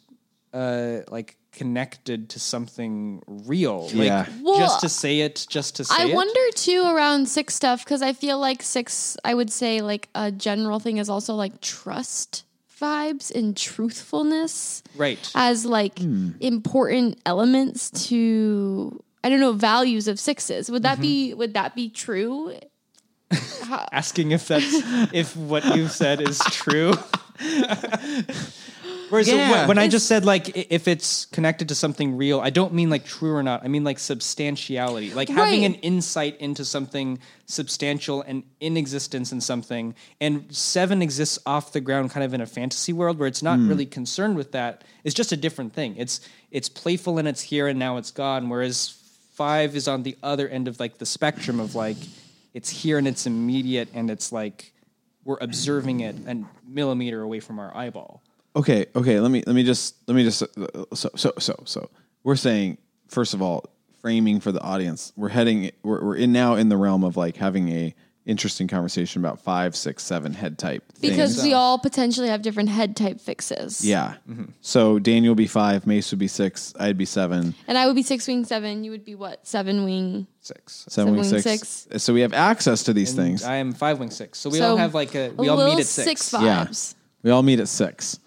uh like connected to something real? Like Yeah. Well, just to say it, just to say I it. wonder too around six stuff because I feel like six. I would say like a general thing is also like trust vibes and truthfulness Right. as like Hmm. important elements to I don't know values of sixes. Would that Mm-hmm. be would that be true? <laughs> Asking if that's if what you've said is true. <laughs> Whereas Yeah. when I just said like if it's connected to something real, I don't mean like true or not. I mean like substantiality, like having an insight into something substantial and in existence in something. And seven exists off the ground, kind of in a fantasy world where it's not hmm. really concerned with that. It's just a different thing. It's it's playful and it's here and now it's gone. Whereas five is on the other end of like the spectrum of like it's here and it's immediate and it's like we're observing it a millimeter away from our eyeball. Okay, okay. Let me let me just let me just so so so so we're saying first of all framing for the audience. We're heading we're we're in now in the realm of like having a interesting conversation about five, six, seven head type Because things. we all potentially have different head type fixes. yeah. Mm-hmm. So Daniel would be five, Mace would be six, I'd be seven, And I would be six wing seven. You would be what? Seven wing. Six. seven, wing wing six. So we have access to these things. I am five wing six. So we So all have like a we a all meet at six. six yeah. We all meet at six.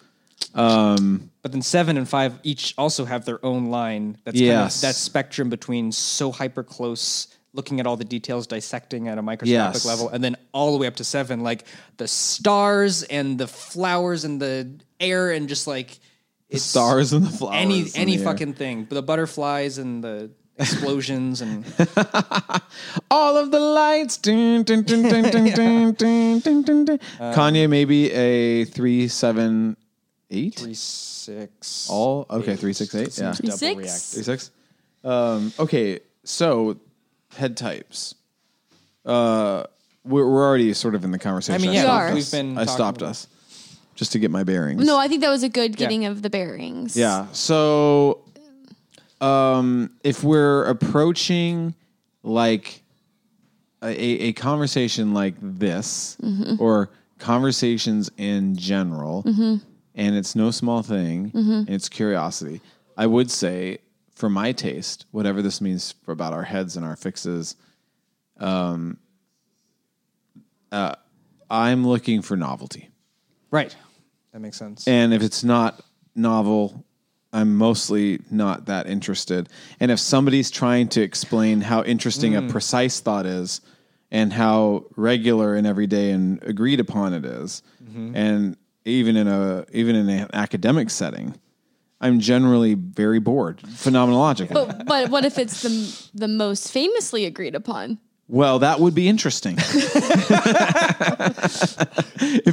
Um, but then seven and five each also have their own line. That's yes. kind of that spectrum between so hyper close, looking at all the details, dissecting at a microscopic yes. level, and then all the way up to seven, like the stars and the flowers and the air and just like the stars and the flowers. Any any fucking air. thing, but the butterflies and the explosions and <laughs> all of the lights. Kanye maybe a three seven eight. three six. All okay, three six eight. Yeah, Double Six? react. three six. Um, okay, so head types. Uh, we're, we're already sort of in the conversation. I conversation. mean, We yeah, are. we've been. I stopped us just to get my bearings. No, I think that was a good getting of the bearings. Yeah. So, um, if we're approaching like a, a conversation like this, or conversations in general, and it's no small thing, and it's curiosity, I would say, for my taste, whatever this means for about our heads and our fixes, um, uh, I'm looking for novelty. Right. That makes sense. And if it's not novel, I'm mostly not that interested. And if somebody's trying to explain how interesting a precise thought is and how regular and everyday and agreed upon it is, and even in a even in an academic setting, I'm generally very bored phenomenologically. But but what if it's the the most famously agreed upon? Well, that would be interesting. <laughs> if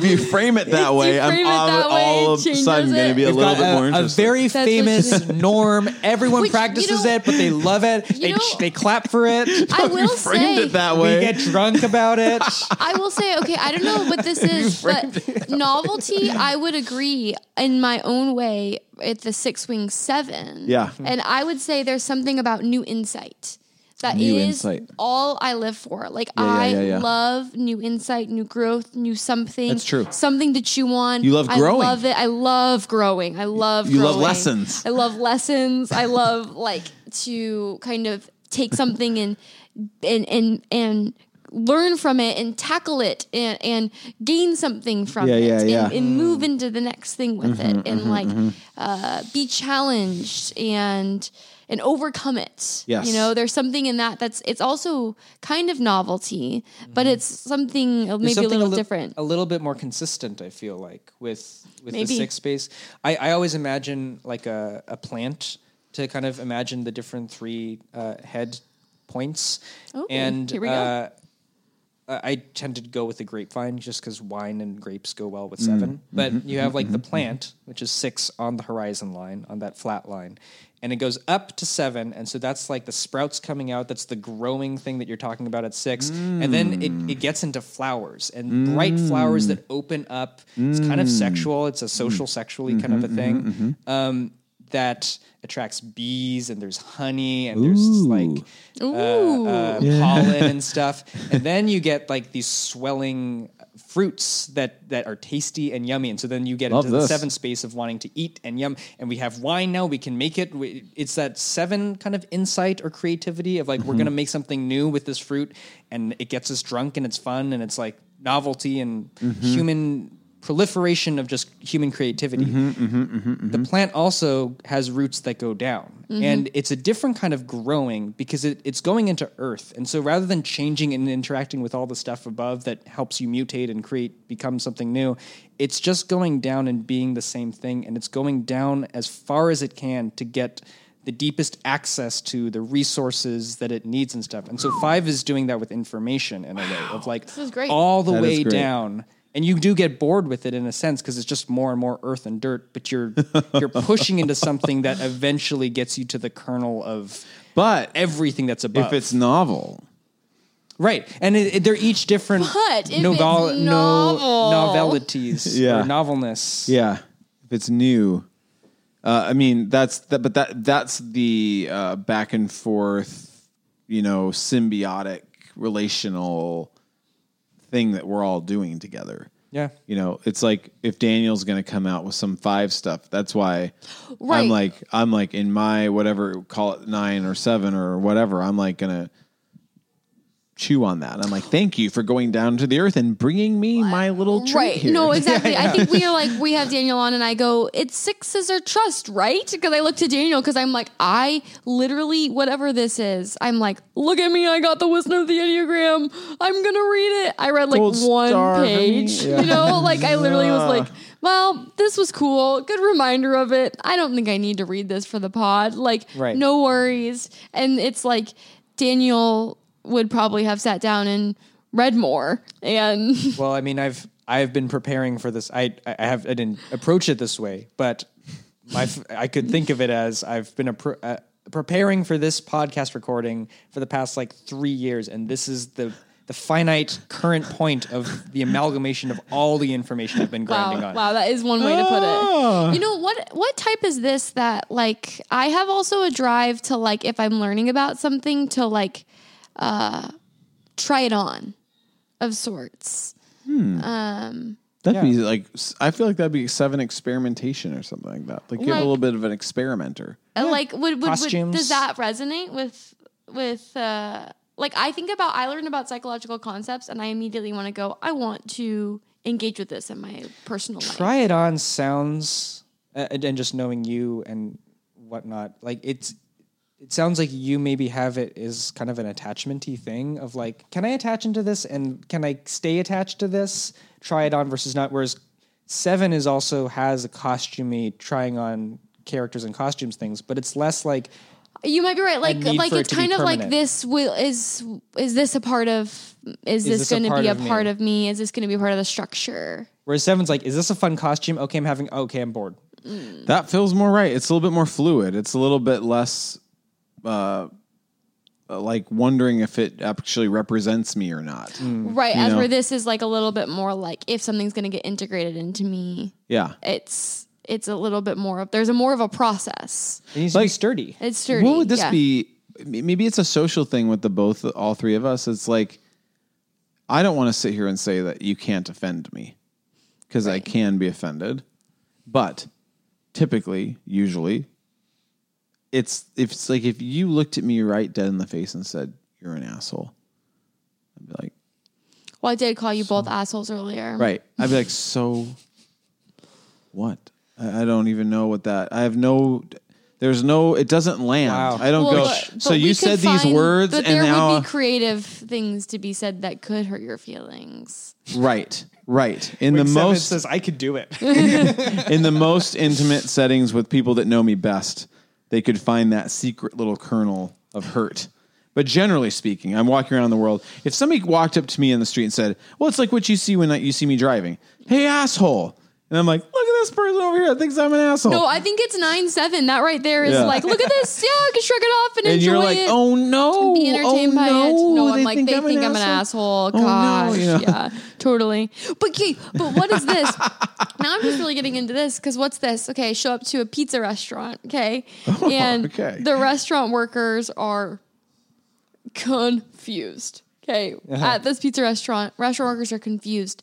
you frame it that way, I'm all, that way, all of a sudden changes going to be a little got bit more a, a very That's famous norm. Everyone Which, you practices know- it, but they love it. <laughs> They, know- they clap for it. <laughs> I will you framed say it that we way. get drunk about it. I will say, okay, I don't know what this is, but novelty, I would agree in my own way at the six wing seven. Yeah. And I would say there's something about new insight. That is New insight. all I live for. Like Yeah, I yeah, yeah. love new insight, new growth, new something. That's true. Something to chew on. You love growing. I love it. I love growing. I love You love lessons. I love lessons. I love <laughs> like to kind of take something and and and and learn from it and tackle it and, and gain something from Yeah, it yeah, and, yeah. and move into the next thing with Mm-hmm, it and like uh, be challenged and and overcome it. Yes. You know, there's something in that that's it's also kind of novelty, but it's something maybe Mm-hmm. There's a little li- different. a little bit more consistent. I feel like with with Maybe. the six space. I, I always imagine like a, a plant to kind of imagine the different three uh, head points, Ooh, and here we go. uh, I tend to go with the grapevine just because wine and grapes go well Mm. with 7 But Mm-hmm. you have like the plant, which is six on the horizon line, on that flat line. And it goes up to seven. And so that's like the sprouts coming out. That's the growing thing that you're talking about at six. And then it, Mm. it gets into flowers and bright flowers that open up. It's kind of Mm. sexual. It's a social, sexually kind of Mm-hmm, a thing. Um, that attracts bees and there's honey and there's like uh, uh, pollen and <laughs> stuff. And then you get like these swelling fruits that that are tasty and yummy. And so then you get Love into the this. seven space of wanting to eat and yum. And we have wine now. We can make it. It's that seven kind of insight or creativity of like we're Mm-hmm. gonna make something new with this fruit, and it gets us drunk and it's fun and it's like novelty and Mm-hmm. human proliferation of just human creativity. Mm-hmm, mm-hmm, mm-hmm, mm-hmm, The plant also has roots that go down, and it's a different kind of growing because it, it's going into earth. And so rather than changing and interacting with all the stuff above that helps you mutate and create, become something new, it's just going down and being the same thing. And it's going down as far as it can to get the deepest access to the resources that it needs and stuff. And so five is doing that with information in a way of like is great. all the That is way great. down and you do get bored with it in a sense because it's just more and more earth and dirt but you're you're pushing into something that eventually gets you to the kernel of But everything that's above. if it's novel, right. And it, it- they're each different But if novel, it's no novel. novelities Yeah. or novelness. Yeah, if it's new, uh, I mean that's that, but that that's the uh, back and forth, you know, symbiotic relational thing that we're all doing together. yeah You know, it's like if Daniel's going to come out with some five stuff. That's why Right. I'm like I'm like in my whatever call it nine or seven or whatever. I'm like gonna chew on that. I'm like, thank you for going down to the earth and bringing me my little treat Right. here. No, exactly. I think <laughs> we are like, we have Daniel on and I go, it's sixes or trust, right? Because I look to Daniel because I'm like, I literally, whatever this is, I'm like, look at me. I got the wisdom of the Enneagram. I'm going to read it. I read like Gold one star page, Yeah. you know, like I literally was like, well, this was cool. Good reminder of it. I don't think I need to read this for the pod. Like, Right. no worries. And it's like, Daniel would probably have sat down and read more. And <laughs> well i mean i've i've been preparing for this i i have i didn't approach it this way but my f- i could think of it as i've been appro- uh, preparing for this podcast recording for the past like three years and this is the the finite current point of the amalgamation of all the information i've been grinding Wow, on wow, that is one way to put Ah. it. You know what? What type is this that like I have also a drive to like if I'm learning about something to like uh try it on, of sorts. Um, that'd Yeah. be like I feel like that'd be seven experimentation or something like that. Like, you're a little bit of an experimenter. And like would, would, would does that resonate with with uh like I think about I learn about psychological concepts and I immediately want to go I want to engage with this in my personal life. try it on sounds uh, and and just knowing you and whatnot like it's it sounds like you maybe have it as kind of an attachmenty thing of like can i attach into this and can i stay attached to this try it on versus not whereas seven is also has a costumey trying on characters and costumes things but it's less like You might be right. Like like for it it's kind of like this will is is this a part of is, this, this going to be a of me? part of me? Is this going to be a part of the structure? whereas seven's like is this a fun costume okay i'm having okay i'm bored mm. That feels more right. It's a little bit more fluid. It's a little bit less uh, uh, like wondering if it actually represents me or not. Mm. Right. As know? where this is like a little bit more like if something's going to get integrated into me, Yeah. it's it's a little bit more of there's a more of a process. it needs to be Like- sturdy It's sturdy. What would this yeah. be? Maybe it's a social thing with the both, all three of us. It's like, I don't want to sit here and say that you can't offend me because I can be offended. But typically, usually, it's if it's like if you looked at me right dead in the face and said, You're an asshole, I'd be like, Well, I did call you both assholes earlier. Right. I'd be like, so what? I, I don't even know what that. I have no. There's no. It doesn't land. Wow. I don't Well, go. but- so but we you could said these words, but and there now would be creative things to be said that could hurt your feelings. right, right. In the Wait, Seven most says I could do it. <laughs> in the <laughs> most intimate settings with people that know me best, they could find that secret little kernel of hurt. But generally speaking, I'm walking around the world. If somebody walked up to me in the street and said, "Well, it's like what you see when you see me driving," hey asshole, and I'm like, "Look at this person over here that thinks I'm an asshole." No, I think it's nine seven. That right there is Yeah. like, look at this. Yeah, I can shrug it off and, and enjoy you're like, it. "Oh no, be entertained oh, by no. it. No, I'm like, they think I'm an asshole. Oh, no, Gosh, you know. yeah, totally. But okay, but what is this? <laughs> now I'm just really getting into this because what's this? Okay, show up to a pizza restaurant. Okay, <laughs> and Oh, okay. the restaurant workers are confused. Okay, Uh-huh. at this pizza restaurant, restaurant workers are confused.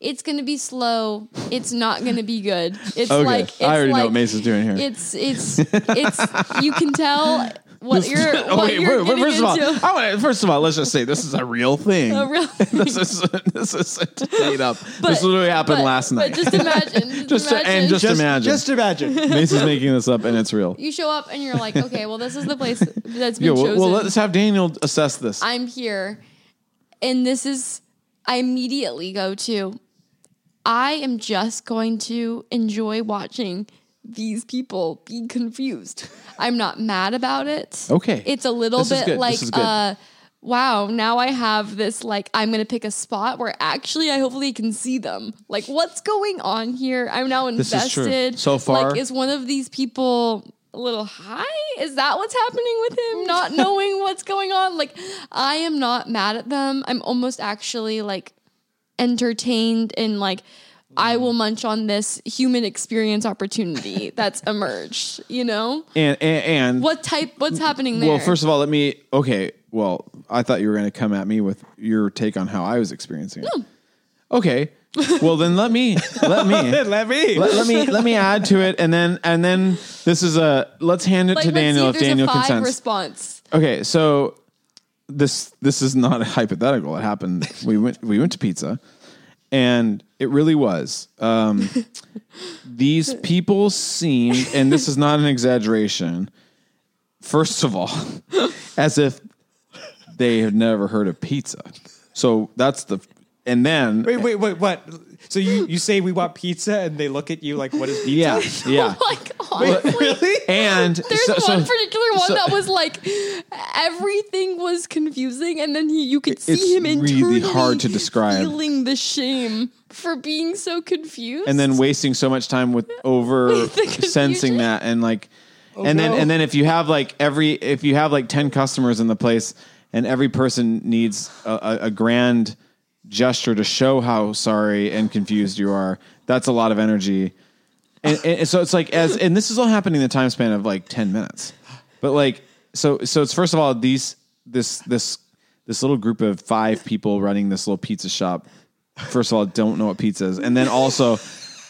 It's gonna be slow. It's not gonna be good. <laughs> It's Okay, like it's I already know like, what Mace's doing here. It's it's <laughs> it's you can tell what you're oh, <laughs> what wait, you're wait, getting first of all. I wanna, first of all, let's just say this is a real thing. A real thing. this is this is made up. But- this literally happened but- last night. But just imagine, just, Just imagine. and just- imagine. Just imagine. Mace is making this up, and it's real. you show up and you're like, okay, well, this is the place that's been Yeah, well, chosen. well, let's have Daniel assess this. I'm here, and this is. I immediately go to. I am just going to enjoy watching these people be confused. I'm not mad about it. Okay. It's a little This bit like, uh, wow, now I have this, like, I'm going to pick a spot where actually I hopefully can see them. Like, what's going on here? I'm now This is true. invested. So far- Like, is one of these people a little high? Is that what's happening with him? Not knowing what's going on? Like, I am not mad at them. I'm almost actually, like, entertained and, like, I will mm. munch on this human experience opportunity <laughs> that's emerged, you know? and, and and What type, what's happening there? well, first of all, let me. Okay, well, I thought you were going to come at me with your take on how I was experiencing it. Okay, well then let me <laughs> let me. Let me. Let, let me let me add to it, and then and then this is a let's hand it like, to Daniel see if if Daniel consents. response. Okay, so this this is not a <laughs> hypothetical. It happened. We went we went to pizza, and it really was. Um, <laughs> these people seemed, and this is not an exaggeration. First of all, <laughs> as if they had never heard of pizza. So that's the, and then Wait, wait, wait, what? So you, you say we want pizza and they look at you like, what is pizza? yeah, <laughs> yeah. Oh like <laughs> really? And there's so- so- one particular one so- that was like everything was confusing, and then he, you could see It's him really internally hard to describe. feeling the shame for being so confused. and then wasting so much time with <laughs> over confusion. sensing that and like oh, and then and then if you have like every if you have like 10 customers in the place and every person needs a, a, a grand gesture to show how sorry and confused you are that's a lot of energy. And, and so it's like as and this is all happening in the time span of like 10 minutes. But like so so it's first of all these this this this little group of five people running this little pizza shop first of all don't know what pizza is and then also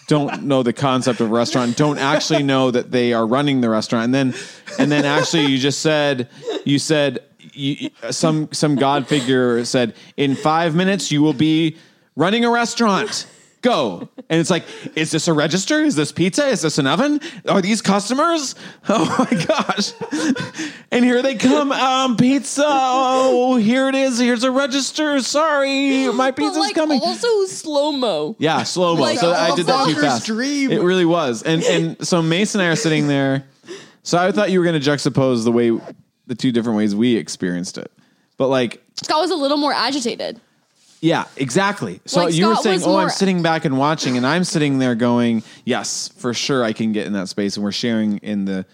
don't know the concept of restaurant. Don't actually know that they are running the restaurant. And then and then actually you just said you said you, some some god figure said in 5 minutes you will be running a restaurant go and it's like is this a register is this pizza is this an oven are these customers <laughs> oh my gosh and here they come um pizza oh here it is here's a register sorry my pizza's like coming also slow mo. yeah, slow mo. Like so I did that too fast. dream. It really was. And and so Mace and I are sitting there. So I thought you were going to juxtapose the way the two different ways we experienced it. But like, Scott was a little more agitated. yeah, exactly. So Like, you were Scott saying, was "Oh, I'm more- sitting back and watching," and I'm sitting there going, "Yes, for sure, I can get in that space." And we're sharing in the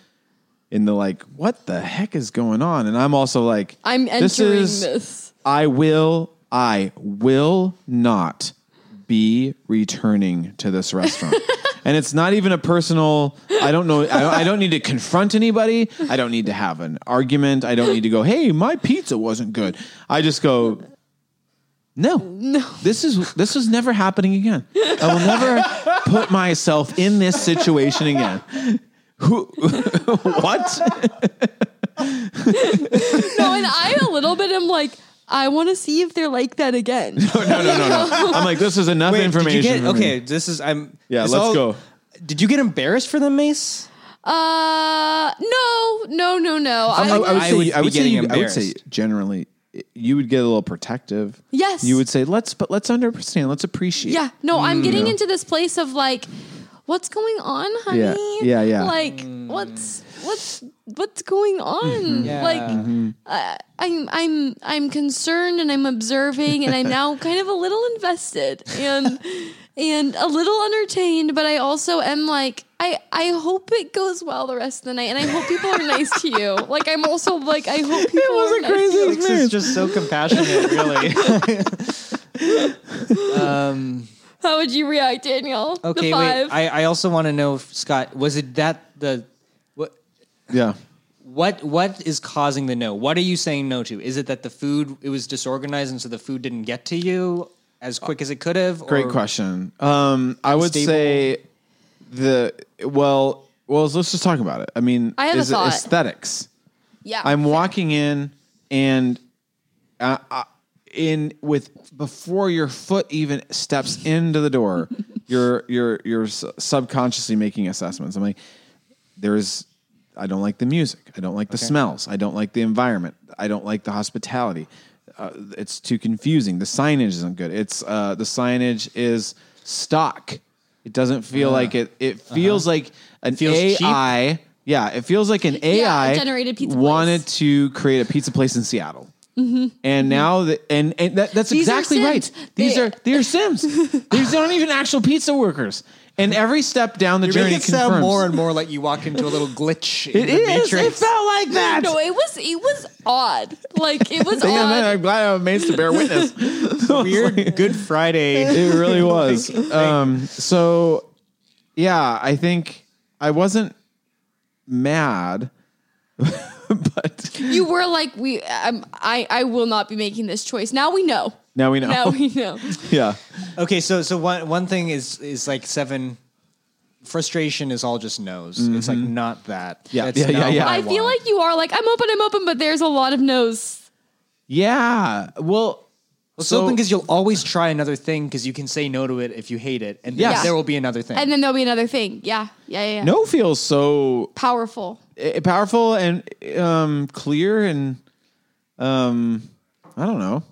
in the like, "What the heck is going on?" And I'm also like, I'm this entering is- this. I will, I will not be returning to this restaurant. <laughs> and it's not even a personal, I don't know, I don't, I don't need to confront anybody. I don't need to have an argument. I don't need to go, hey, my pizza wasn't good. I just go, no, no. This is this is never happening again. I will never put myself in this situation again. Who? <laughs> what? <laughs> No, and I a little bit am like, I want to see if they're like that again. <laughs> no, no, no, no. No. I'm like, this is enough Wait, information. Did you for get, me. okay, this is I'm. Yeah, this let's all- go. Did you get embarrassed for them, Mace? Uh, no, no, no, no. I, I, I would I say, would I be would say, getting you, I would say embarrassed. generally, you would get a little protective. Yes. You would say, let's, but let's understand, let's appreciate. yeah, no, I'm getting Yeah. into this place of like, what's going on, honey? Yeah, yeah, yeah. Like, what's what's what's going on? Yeah. Like, Mm-hmm. uh, I'm I'm I'm concerned and I'm observing and I'm now kind of a little invested and <laughs> and a little entertained, but I also am like. I, I hope it goes well the rest of the night, and I hope people are nice to you. <laughs> Like I'm also like I hope people was are a nice crazy to you. Is just so compassionate, really. <laughs> um, How would you react, Daniel? okay, the wait. I, I also want to know, Scott, was it that the what Yeah. what what is causing the no? What are you saying no to? Is it that the food it was disorganized and so the food didn't get to you as quick as it could have? Great question. Um, I would Stable? say the, well, well, let's just talk about it. I mean, I have is it thought. aesthetics? yeah, I'm walking in and uh, uh, in with before your foot even steps into the door, <laughs> you're you're you're subconsciously making assessments. I'm like, there's, I don't like the music. I don't like the smells. I don't like the environment. I don't like the hospitality. Uh, it's too confusing. The signage isn't good. It's uh, the signage is stock. It doesn't feel like it. It feels like an Feels cheap. AI. Yeah, it feels like an AI generated pizza place. wanted to create a pizza place in Seattle. And now that and, and that, that's Mm-hmm. These exactly right. These They- are they're Sims. <laughs> These aren't even actual pizza workers. And every step down the You journey make it sound confirms more and more like you walk into a little <laughs> glitch in it the is. matrix. It felt like that. no, it was it was odd. Like it was <laughs> Damn, man, odd. I'm glad I have mates to bear <laughs> witness. Weird Good Friday. it really was. Um, so, yeah, I think I wasn't mad, but You were like we. Um, I I will not be making this choice. Now we know. Now we know. Now we know. <laughs> yeah, Okay, so so one one thing is is like seven. Frustration is all just no's. It's like not that. Yeah, That's yeah, yeah, not yeah. what I feel want. like you are like I'm open. I'm open, but there's a lot of no's. yeah. Well, It's so- open because you'll always try another thing because you can say no to it if you hate it, and then Yes. there will be another thing. And then there'll be another thing. Yeah, yeah, yeah. yeah. no feels so Powerful. eh, powerful and um, clear and um, I don't know.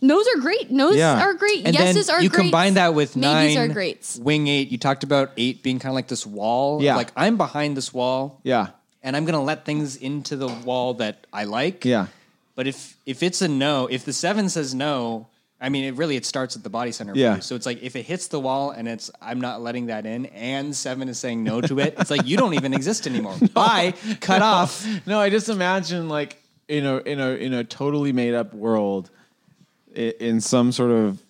No's are great. No's Yeah. are great. and Yeses then are you great. combine that with Maybes nine are greats. wing eight. You talked about eight being kind of like this wall. Yeah. like I'm behind this wall, Yeah, and I'm gonna let things into the wall that I like. yeah, But if if it's a no, if the seven says no, I mean, it really it starts at the body center. Yeah. So it's like if it hits the wall and it's I'm not letting that in, and seven is saying no to it, it's like you don't even exist anymore. <laughs> Bye, cut off. No, I just imagine like in a in a in a totally made up world, i- in some sort of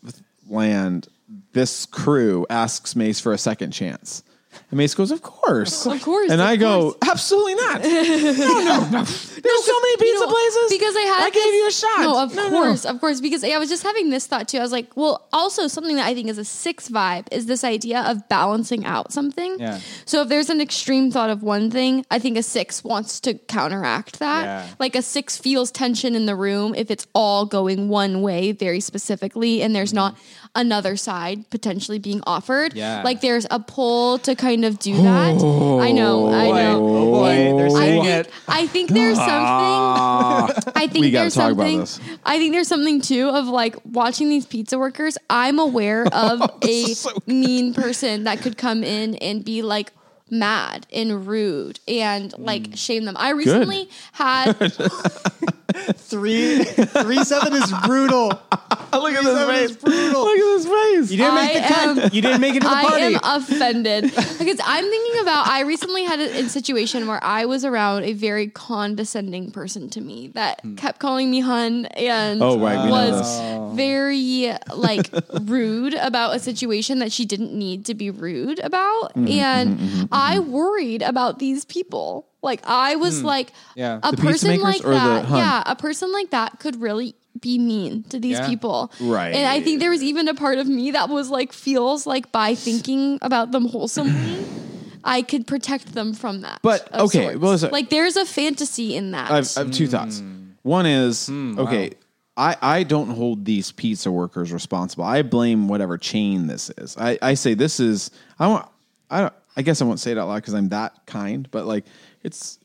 land, this crew asks Mace for a second chance. And Mace goes, "Of course, Of course, And of I go, course. "Absolutely not! <laughs> No, no, no. There's so many pizza You know, places because I had I gave you a shot. No, of No, no. course, of course. Because I was just having this thought too. I was like, well, also something that I think is a six vibe is this idea of balancing out something. Yeah. So if there's an extreme thought of one thing, I think a six wants to counteract that. Yeah. Like a six feels tension in the room if it's all going one way very specifically, and there's not another side potentially being offered. Yeah. Like there's a pull to kind of do that. Oh. I know. I oh know. oh boy, they're I think, it. I think there's ah. something. I think We there's talk about something. this. I think there's something too of like watching these pizza workers. I'm aware <laughs> of oh, a so mean person that could come in and be like mad and rude and like mm. shame them. I recently had <laughs> Three three seven is brutal. <laughs> Look at Seven this is face. brutal. Look at this face. You didn't make the I cut. am- you didn't make it to the party. I party. am offended because I'm thinking about. I recently had a, a situation where I was around a very condescending person to me that hmm. kept calling me hun and Oh, right, we know was very like rude about a situation that she didn't need to be rude about, Mm-hmm, and mm-hmm, mm-hmm, I mm-hmm. worried about these people. Like I was hmm. like Yeah. a The person like or that. hun? Yeah, a person like that could really be mean to these Yeah. people. Right. And I think there was even a part of me that was like feels like by thinking about them wholesomely, <laughs> I could protect them from that. But, okay, sorts. well, listen. like there's a fantasy in that. I have, I have two thoughts. Hmm. One is hmm, okay. I, I don't hold these pizza workers responsible. I blame whatever chain this is. I, I say this is I want I don't I guess I won't say it out loud because I'm that kind, but like it's,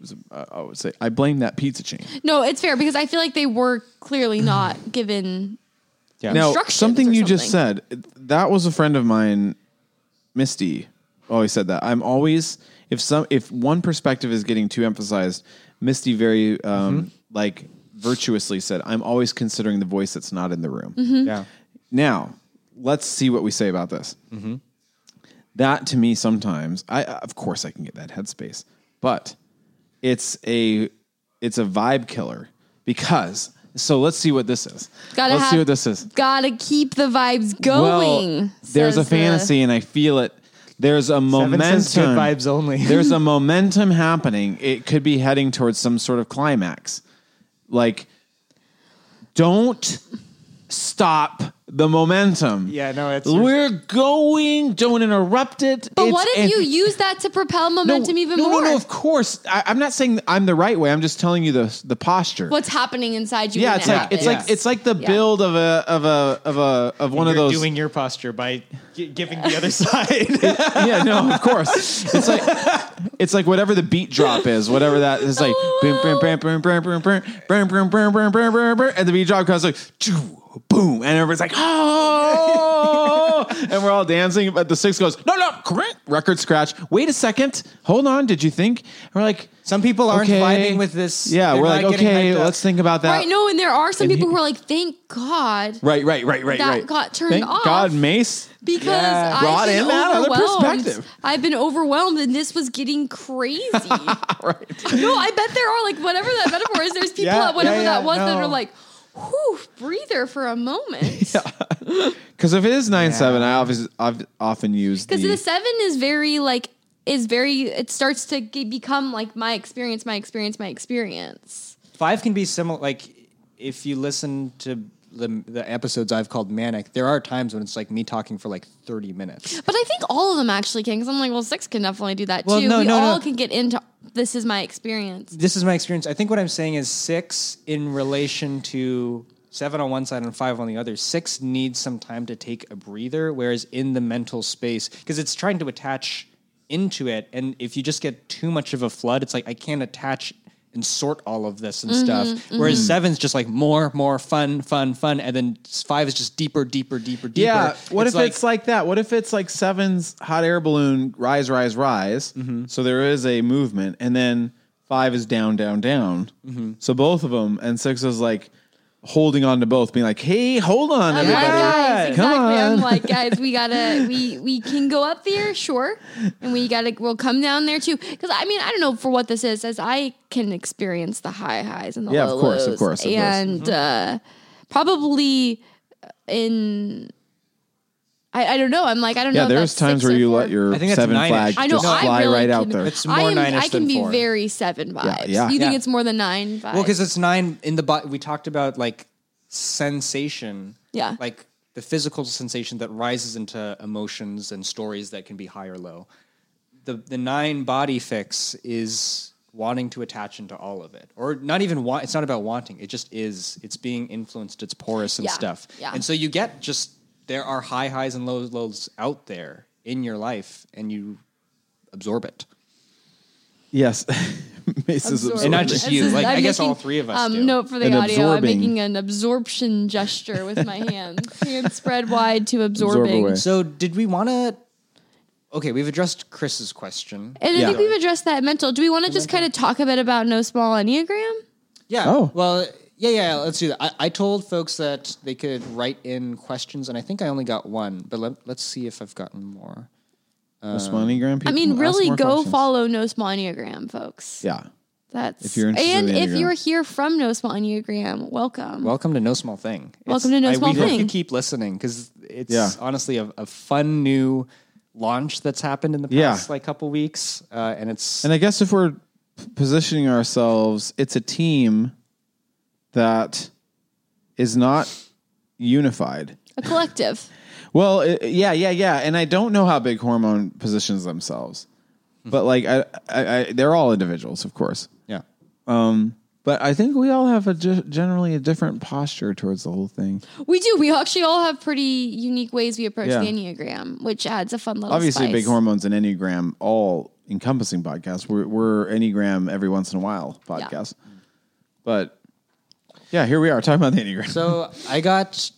it's uh, I would say I blame that pizza chain. No, it's fair because I feel like they were clearly <sighs> not given. Yeah. Now something or you just said that was a friend of mine, Misty, always said that. I'm always if some if one perspective is getting too emphasized, Misty very um, like virtuously said, "I'm always considering the voice that's not in the room." Yeah. Now, let's see what we say about this. That to me, sometimes, I of course I can get that headspace, but it's a it's a vibe killer because. So let's see what this is. Gotta let's see what this is. Gotta keep the vibes going. Well, there's a says the- fantasy, and I feel it. There's a Seven momentum. says good vibes only. <laughs> there's a <laughs> momentum happening. It could be heading towards some sort of climax. Like, don't stop the momentum. Yeah, no, it's We're going. Don't interrupt it. But It's- what if and- you use that to propel momentum even no, more? No, no, no, of course. I, I'm not saying I'm the right way. I'm just telling you the the posture. What's happening inside you? yeah, when it's it like it's like it's like the Yeah. build of a of a of a of one of You're those doing your posture by gi- giving the other side. yeah, no, of course. It's like it's like whatever the beat drop is, whatever that is like boom, boom, boom, boom, boom, boom, boom, boom, boom, boom, boom, boom, boom, boom, boom, and the beat drop comes like choo, boom, and everybody's like oh, <laughs> and we're all dancing. But the six goes no, no, correct record scratch. Wait a second, hold on. Did you think? And we're like Some people aren't okay. vibing with this. Yeah, They're we're not like getting okay, hyped up. let's think about that. right. No, and there are some And people he- who are like, "Thank God," Right, right, right, right, That right. got turned Thank off. God, Mace. because Yeah. I've Brought been in that other overwhelmed. perspective. I've been overwhelmed, and this was getting crazy. <laughs> Right. no, I bet there are like whatever that metaphor is. There's <laughs> people Yeah, at whatever yeah, that yeah, was that no. are like, "Whew, breather for a moment." <laughs> Because <laughs> if it is nine seven, I often I've often used Because the, the seven is very like is very. It starts to ge- become like my experience, my experience, my experience. Five can be similar. Like if you listen to the, the episodes I've called manic, there are times when it's like me talking for like thirty minutes. But I think all of them actually can. Because I'm like, well, six can definitely do that Well, too. no, we no, all no. can get into. This is my experience. This is my experience. I think what I'm saying is six in relation to seven on one side and five on the other. Six needs some time to take a breather, whereas in the mental space, because it's trying to attach into it, and if you just get too much of a flood, it's like I can't attach and sort all of this and Mm-hmm, stuff. Whereas seven's just like more, more fun, fun, fun, and then five is just deeper, deeper, deeper, deeper. Yeah. What if it's like that? What if it's like Seven's hot air balloon rise, rise, rise? Mm-hmm. So there is a movement, and then five is down, down, down. Mm-hmm. So both of them, and six is like holding on to both, being like, "Hey, hold on, I'm like, everybody." guys, Come exactly. I'm on. like, guys, we gotta, we we can go up there, sure, and we gotta, we'll come down there too. Because I mean, I don't know for what this is, as I can experience the high highs and the Yeah, low of course, of lows, course, of course. and uh, probably in. I, I don't know. I'm like I don't Yeah, know. if there's that's times six where or you four. let your I think that's seven nine-ish. flag I know just I fly really right out can- there. It's I more am, nine-ish I can than be four. very seven vibes. yeah. You think Yeah. it's more than nine vibes? Well, because it's nine in the body. We talked about like sensation. Yeah. Like the physical sensation that rises into emotions and stories that can be high or low. The the nine body fix is wanting to attach into all of it, or not even want. It's not about wanting. It just is. It's being influenced. It's porous and Yeah. stuff. Yeah. And so you get just there are high highs and low lows out there in your life, and you absorb it. Yes, <laughs> Mace is Absorb. And not just you. Like, I'm I guess making, all three of us Um, do. Note for the And audio. I'm making an absorption gesture with my hands. <laughs> Hands spread wide to absorbing. away. So did we want to? Okay, we've addressed Chris's question. And I Yeah. think we've addressed that mental. Do we want to just kind of talk a bit about no small enneagram? Yeah. Oh. Well, yeah, yeah. Let's do that. I, I told folks that they could write in questions, and I think I only got one. But let, let's see if I've gotten more. The small Enneagram I mean, ask really, more go questions. follow no small enneagram, folks. Yeah. That's If you're interested and in if Enneagram. you're here from no small enneagram, welcome. Welcome to No Small Thing. Welcome to No I, Small we hope Thing. you keep listening because it's Yeah. honestly a, a fun new launch that's happened in the Yeah. past like couple weeks, uh, and it's And I guess if we're p- positioning ourselves, it's a team that is not unified. a collective. <laughs> Well, it, yeah, yeah, yeah. And I don't know how Big Hormone positions themselves, but like, I, I, I, they're all individuals, of course. yeah. Um, But I think we all have a ge- generally a different posture towards the whole thing. We do. We actually all have pretty unique ways we approach Yeah. the Enneagram, which adds a fun little Obviously, spice. Big Hormones and Enneagram, all encompassing podcasts. We're, we're Enneagram every once in a while Yeah. podcast. But yeah, here we are talking about the Enneagram. So I got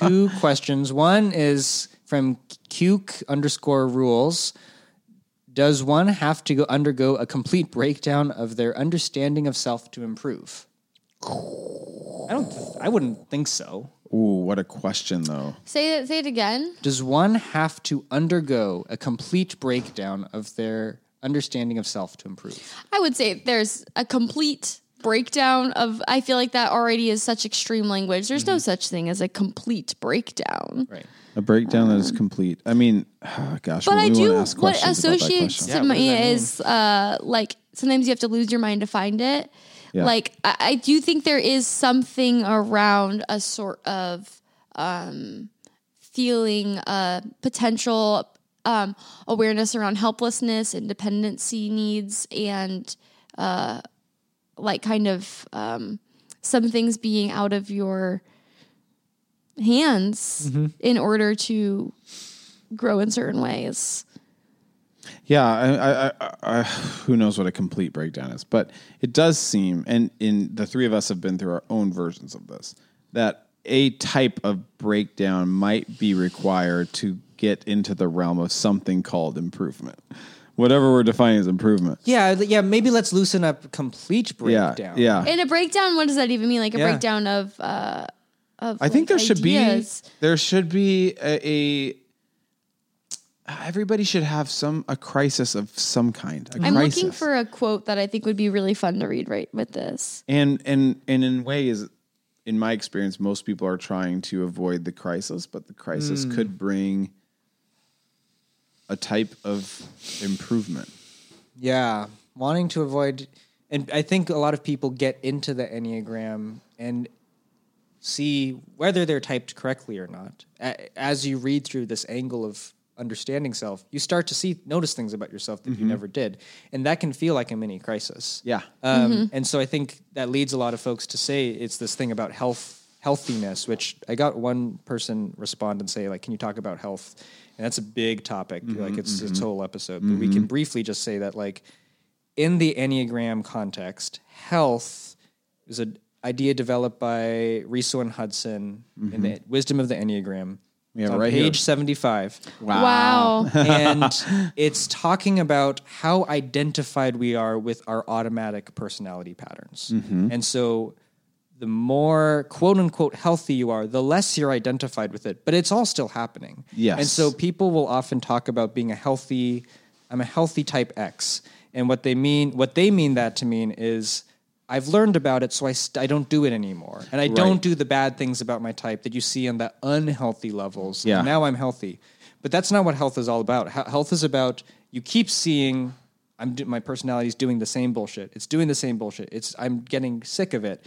two <laughs> questions. One is from Cuke underscore rules. Does one have to go undergo a complete breakdown of their understanding of self to improve? I don't. I wouldn't think so. Ooh, what a question, though. Say it. Say it again. Does one have to undergo a complete breakdown of their understanding of self to improve? I would say there's a complete breakdown of. I feel like that already is such extreme language. There's Mm-hmm. no such thing as a complete breakdown. Right. A breakdown that is complete. I mean, <sighs> gosh, But we I do. ask What questions associates question. Yeah, to me that is uh, like sometimes you have to lose your mind to find it. Yeah. Like I, I do think there is something around a sort of um, feeling a potential um, awareness around helplessness and dependency needs and uh, like kind of um, some things being out of your hands Mm-hmm. in order to grow in certain ways. Yeah, I, I, I, I, who knows what a complete breakdown is, but it does seem, and in the three of us have been through our own versions of this, that a type of breakdown might be required to get into the realm of something called improvement, whatever we're defining as improvement. Yeah. Yeah. Maybe let's loosen up complete Yeah, breakdown. yeah. And a breakdown, what does that even mean? Like a Yeah. breakdown of uh of I think like, there should be there should be a, a everybody should have some a crisis of some kind. A I'm crisis. looking for a quote that I think would be really fun to read right with this. and and and in ways in my experience most people are trying to avoid the crisis but the crisis Hmm. could bring a type of improvement Yeah, wanting to avoid, and I think a lot of people get into the Enneagram and see whether they're typed correctly or not. As you read through this angle of understanding self, you start to see notice things about yourself that you never did, and that can feel like a mini crisis. yeah Um, And so I think that leads a lot of folks to say it's this thing about health, healthiness, which I got one person respond and say, like, can you talk about health? And that's a big topic. Mm-hmm, like, it's its mm-hmm. whole episode. But we can mm-hmm. briefly just say that, like, in the Enneagram context, health is an idea developed by Riso and Hudson in the Wisdom of the Enneagram. We It's have it on right here. page 75 Wow. and <laughs> it's talking about how identified we are with our automatic personality patterns. Mm-hmm. And so the more quote unquote healthy you are, the less you're identified with it, but it's all still happening. Yes. And so people will often talk about being a healthy, I'm a healthy type X. And what they mean, what they mean that to mean is I've learned about it, so I, st- I don't do it anymore. And I don't do the bad things about my type that you see on the unhealthy levels. Yeah. Now I'm healthy. But that's not what health is all about. He- Health is about you keep seeing I'm do- my personality is doing the same bullshit. It's doing the same bullshit. It's I'm getting sick of it,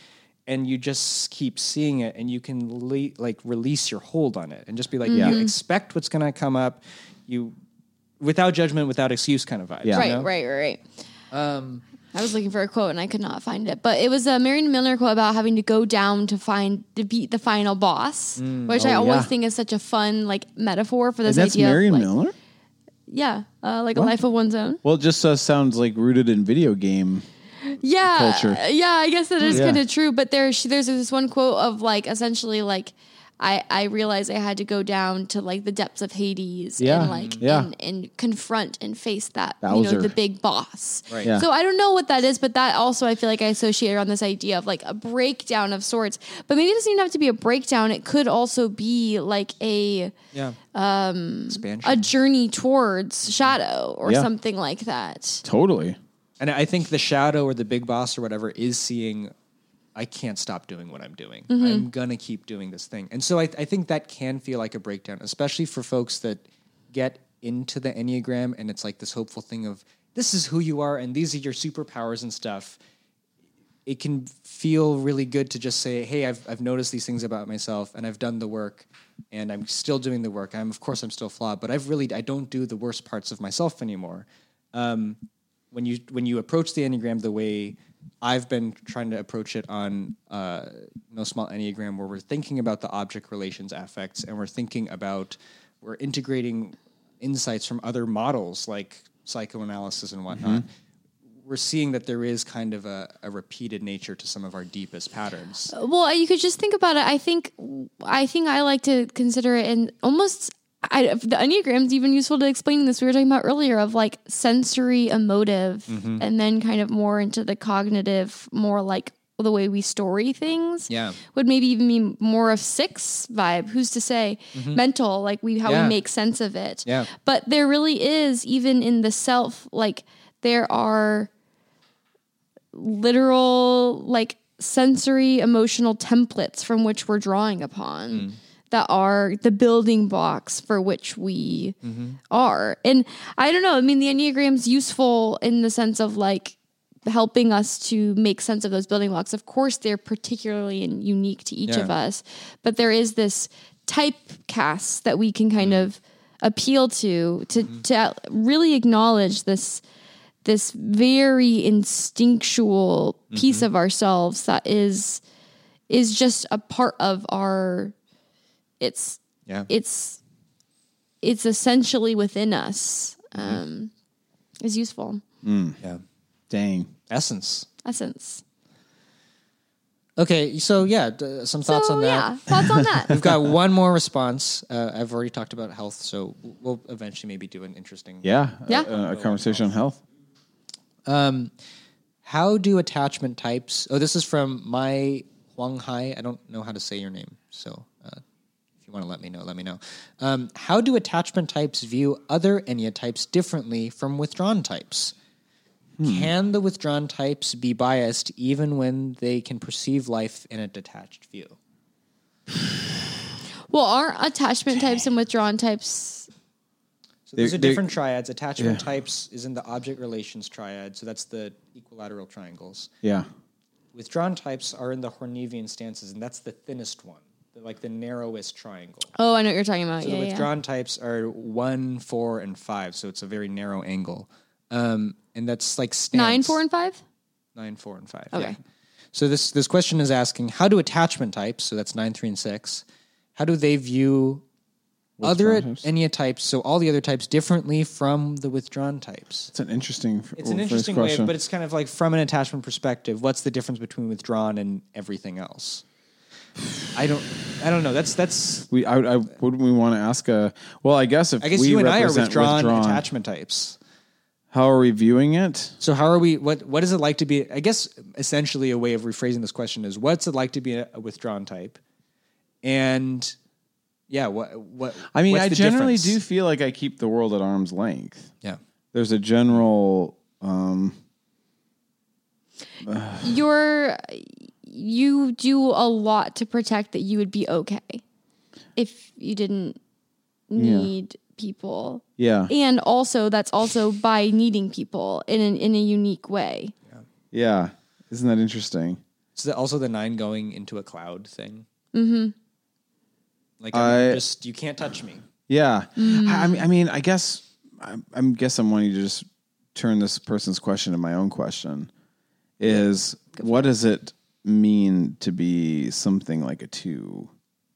and you just keep seeing it, and you can le- like release your hold on it, and just be like, Yeah. you expect what's going to come up, you without judgment, without excuse, kind of vibe. Yeah. Right, you know? right, right, right. Um, I was looking for a quote and I could not find it, but it was a Marion Milner quote about having to go down to find to beat the final boss, which I Oh, always yeah. think is such a fun like metaphor for this and that's idea. marion of, like, milner Yeah, uh, like a life of one's own. well it just uh, sounds like rooted in video game Yeah, Culture. yeah, I guess that is Yeah. kind of true. But there, she, there's this one quote of like essentially like. I, I realized I had to go down to like the depths of Hades Yeah. and like Yeah. and, and confront and face that you know the big boss. Right. Yeah. So I don't know what that is, but that also I feel like I associate around this idea of like a breakdown of sorts. But maybe it doesn't even have to be a breakdown. It could also be like a yeah. Um, Expansion. a journey towards shadow or Yeah. something like that. totally And I think the shadow or the big boss or whatever is seeing, I can't stop doing what I'm doing. Mm-hmm. I'm gonna keep doing this thing. And so I, I think that can feel like a breakdown, especially for folks that get into the Enneagram and it's like this hopeful thing of this is who you are and these are your superpowers and stuff. It can feel really good to just say, "Hey, I've I've noticed these things about myself, and I've done the work, and I'm still doing the work. I'm of course I'm still flawed, but I've really I don't do the worst parts of myself anymore." Um, when you when you approach the enneagram the way I've been trying to approach it on uh, No Small Enneagram, where we're thinking about the object relations affects, and we're thinking about we're integrating insights from other models like psychoanalysis and whatnot. We're seeing that there is kind of a, a repeated nature to some of our deepest patterns. Well, you could just think about it. I think, I think I like to consider it in almost. I, the enneagram is even useful to explaining this. We were talking about earlier of like sensory, emotive, mm-hmm. and then kind of more into the cognitive, more like the way we story things. Yeah. would maybe even be more of six vibe. Who's to say? Mm-hmm. Mental, like we how Yeah. we make sense of it. Yeah. but there really is even in the self, like there are literal like sensory emotional templates from which we're drawing upon mm. That are the building blocks for which we are. And i don't know i mean the enneagram's useful in the sense of like helping us to make sense of those building blocks. Of course they're particularly and unique to each Yeah. of us but there is this typecast that we can kind mm-hmm. of appeal to to mm-hmm. to really acknowledge this this very instinctual piece mm-hmm. of ourselves that is is just a part of our it's Yeah. it's it's essentially within us um is useful yeah. Dang. Essence. essence Okay, so yeah, d- some thoughts so on that. yeah thoughts on that <laughs> We've got one more response. Uh, I've already talked about health, so we'll eventually maybe do an interesting. Yeah. Yeah. A, a conversation on health. Um, how do attachment types? Oh, this is from my Huang Hai. I don't know how to say your name, so uh, if you want to let me know, let me know. Um, how do attachment types view other enneatypes differently from withdrawn types? Can the withdrawn types be biased even when they can perceive life in a detached view? <sighs> well aren't attachment types and withdrawn types So those They're- different triads. Attachment Yeah. types is in the object relations triad, so that's the equilateral triangles. Yeah. Withdrawn types are in the Hornevian stances, and that's the thinnest one, the, like the narrowest triangle. oh i know what you're talking about So yeah, the yeah. withdrawn types are one, four, and five, so it's a very narrow angle. Um, and that's like stance. nine four and five nine, four, and five. Okay. Yeah. So this this question is asking how do attachment types, so that's nine, three, and six, how do they view other Withdrawn types? enneatypes, so all the other types, differently from the withdrawn types? It's an interesting. It's an interesting way, but it's kind of like from an attachment perspective, what's the difference between withdrawn and everything else? I don't, I don't know. That's that's. we. I, I wouldn't we want to ask a. Well, I guess if I guess we you and I are represent withdrawn, withdrawn, attachment types. how are we viewing it? So how are we? What what is it like to be? I guess essentially a way of rephrasing this question is, what's it like to be a, a withdrawn type? And yeah, what what? I mean, what's I the generally difference? do feel like I keep the world at arm's length. Yeah. There's a general. Um, you're you do a lot to protect that you would be okay if you didn't need people yeah. and also that's also by needing people in an, in a unique way Yeah. yeah. Isn't that interesting? Is that also the nine going into a cloud thing? Mm-hmm. Like I'm I- just you can't touch me. Yeah. Mm. I, I mean, I mean, I guess I, I guess I'm wanting to just turn this person's question to my own question. Is what does it mean to be something like a two?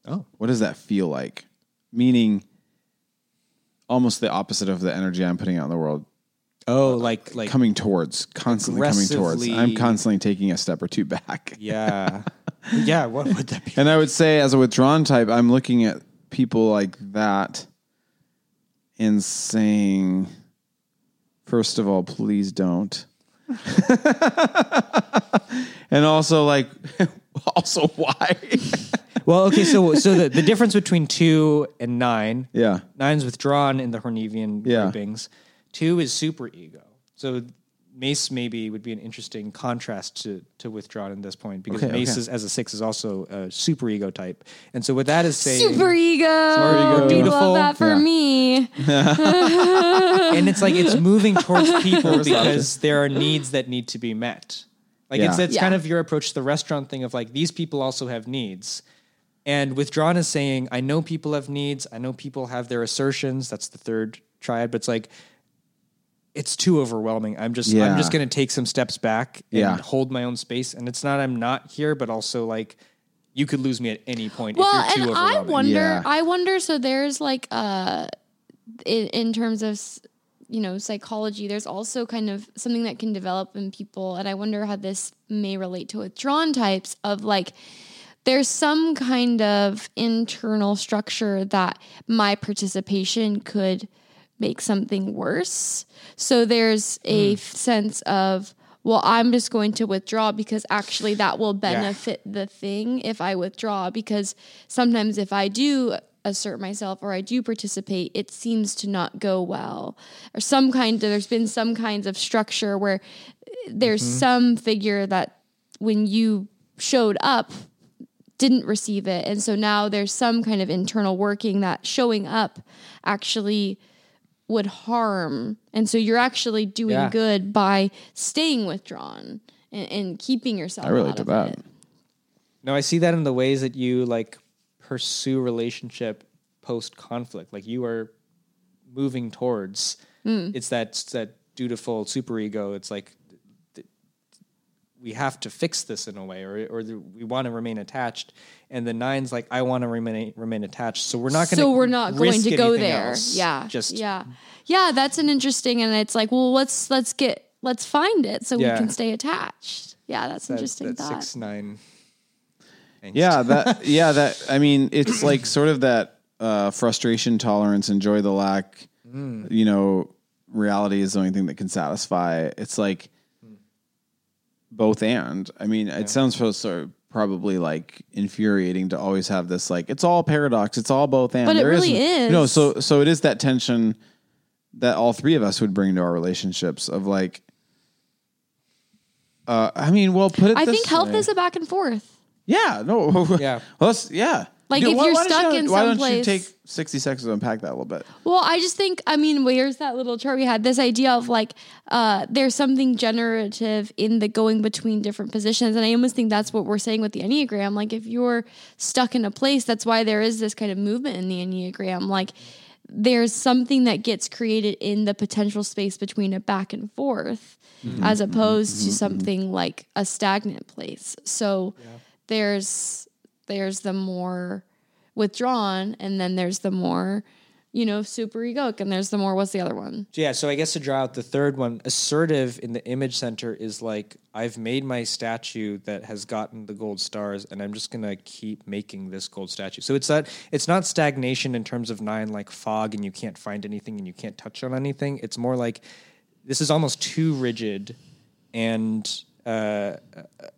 Oh, What does that feel like? Meaning, almost the opposite of the energy I'm putting out in the world. oh, like like coming towards, constantly coming towards. I'm constantly taking a step or two back. <laughs> yeah, yeah. What would that be? And I would say, as a withdrawn type, I'm looking at people like that and saying, first of all, please don't. <laughs> and also, like, <laughs> also, why? <laughs> Well, okay, so so the, the difference between two and nine, yeah. nine's withdrawn in the Hornevian Yeah. groupings. Two is super ego. So Mace maybe would be an interesting contrast to to withdrawn in this point because Okay, Mace okay. is, as a six is also a super ego type. And so what that is saying, super ego ego. we Beautiful. love that for Yeah. me <laughs> and it's like it's moving towards <laughs> people because there are needs that need to be met. Like it's it's Yeah. kind of your approach to the restaurant thing of like these people also have needs. And withdrawn is saying, I know people have needs, I know people have their assertions. That's the third triad, but it's like it's too overwhelming. I'm just Yeah. I'm just gonna take some steps back and Yeah. hold my own space. And it's not I'm not here, but also like you could lose me at any point well, if you're too and I wonder, Yeah. I wonder. So there's like, uh, in, in terms of, you know, psychology, there's also kind of something that can develop in people, and I wonder how this may relate to withdrawn types of like. There's some kind of internal structure that my participation could make something worse. So there's a hmm. f- sense of, well, I'm just going to withdraw because actually that will benefit the thing if I withdraw. Because sometimes if I do assert myself or I do participate, it seems to not go well. Or some kind of, there's been some kinds of structure where there's mm-hmm. some figure that when you showed up, didn't receive it. And so now there's some kind of internal working that showing up actually would harm. And so you're actually doing Yeah. good by staying withdrawn and, and keeping yourself. I relate out to of that. it. No, I see that in the ways that you like pursue relationship post conflict. Like you are moving towards. Hmm. It's that it's that dutiful superego. It's like th- we have to fix this in a way, or or the, we want to remain attached. And the nine's like I want to remain remain attached. So we're not going. So we're not going to go there. else. Yeah. just yeah. Yeah, that's an interesting and it's like, well, let's let's get let's find it so Yeah. we can stay attached. Yeah, that's that, interesting that thought. six nine. angst. Yeah, that <laughs> yeah, that I mean, it's like sort of that uh, frustration tolerance, enjoy the lack. You know, reality is the only thing that can satisfy. It's like both and. I mean, it sounds so, so probably like infuriating to always have this like it's all paradox, it's all both and. But it really isn't- is. No, so so it is that tension that all three of us would bring to our relationships of like. Uh, I mean, well, put it. I this think health way. is a back and forth. Yeah, no. <laughs> Yeah. Well, that's, yeah. Like, Dude, if why- you're why stuck you- in why some don't place- you take 60 seconds to unpack that a little bit? Well, I just think, I mean, where's that little chart we had? This idea of like, uh, there's something generative in the going between different positions. And I almost think that's what we're saying with the Enneagram. Like, if you're stuck in a place, that's why there is this kind of movement in the Enneagram. Like, there's something that gets created in the potential space between a back and forth as opposed to something like a stagnant place. So there's there's the more withdrawn and then there's the more you know super egoic and there's the more what's the other one Yeah, so I guess to draw out the third one, assertive in the image center is like I've made my statue that has gotten the gold stars, and I'm just gonna keep making this gold statue. So it's that it's not stagnation in terms of nine like fog, and you can't find anything and you can't touch on anything. It's more like this is almost too rigid and uh, uh,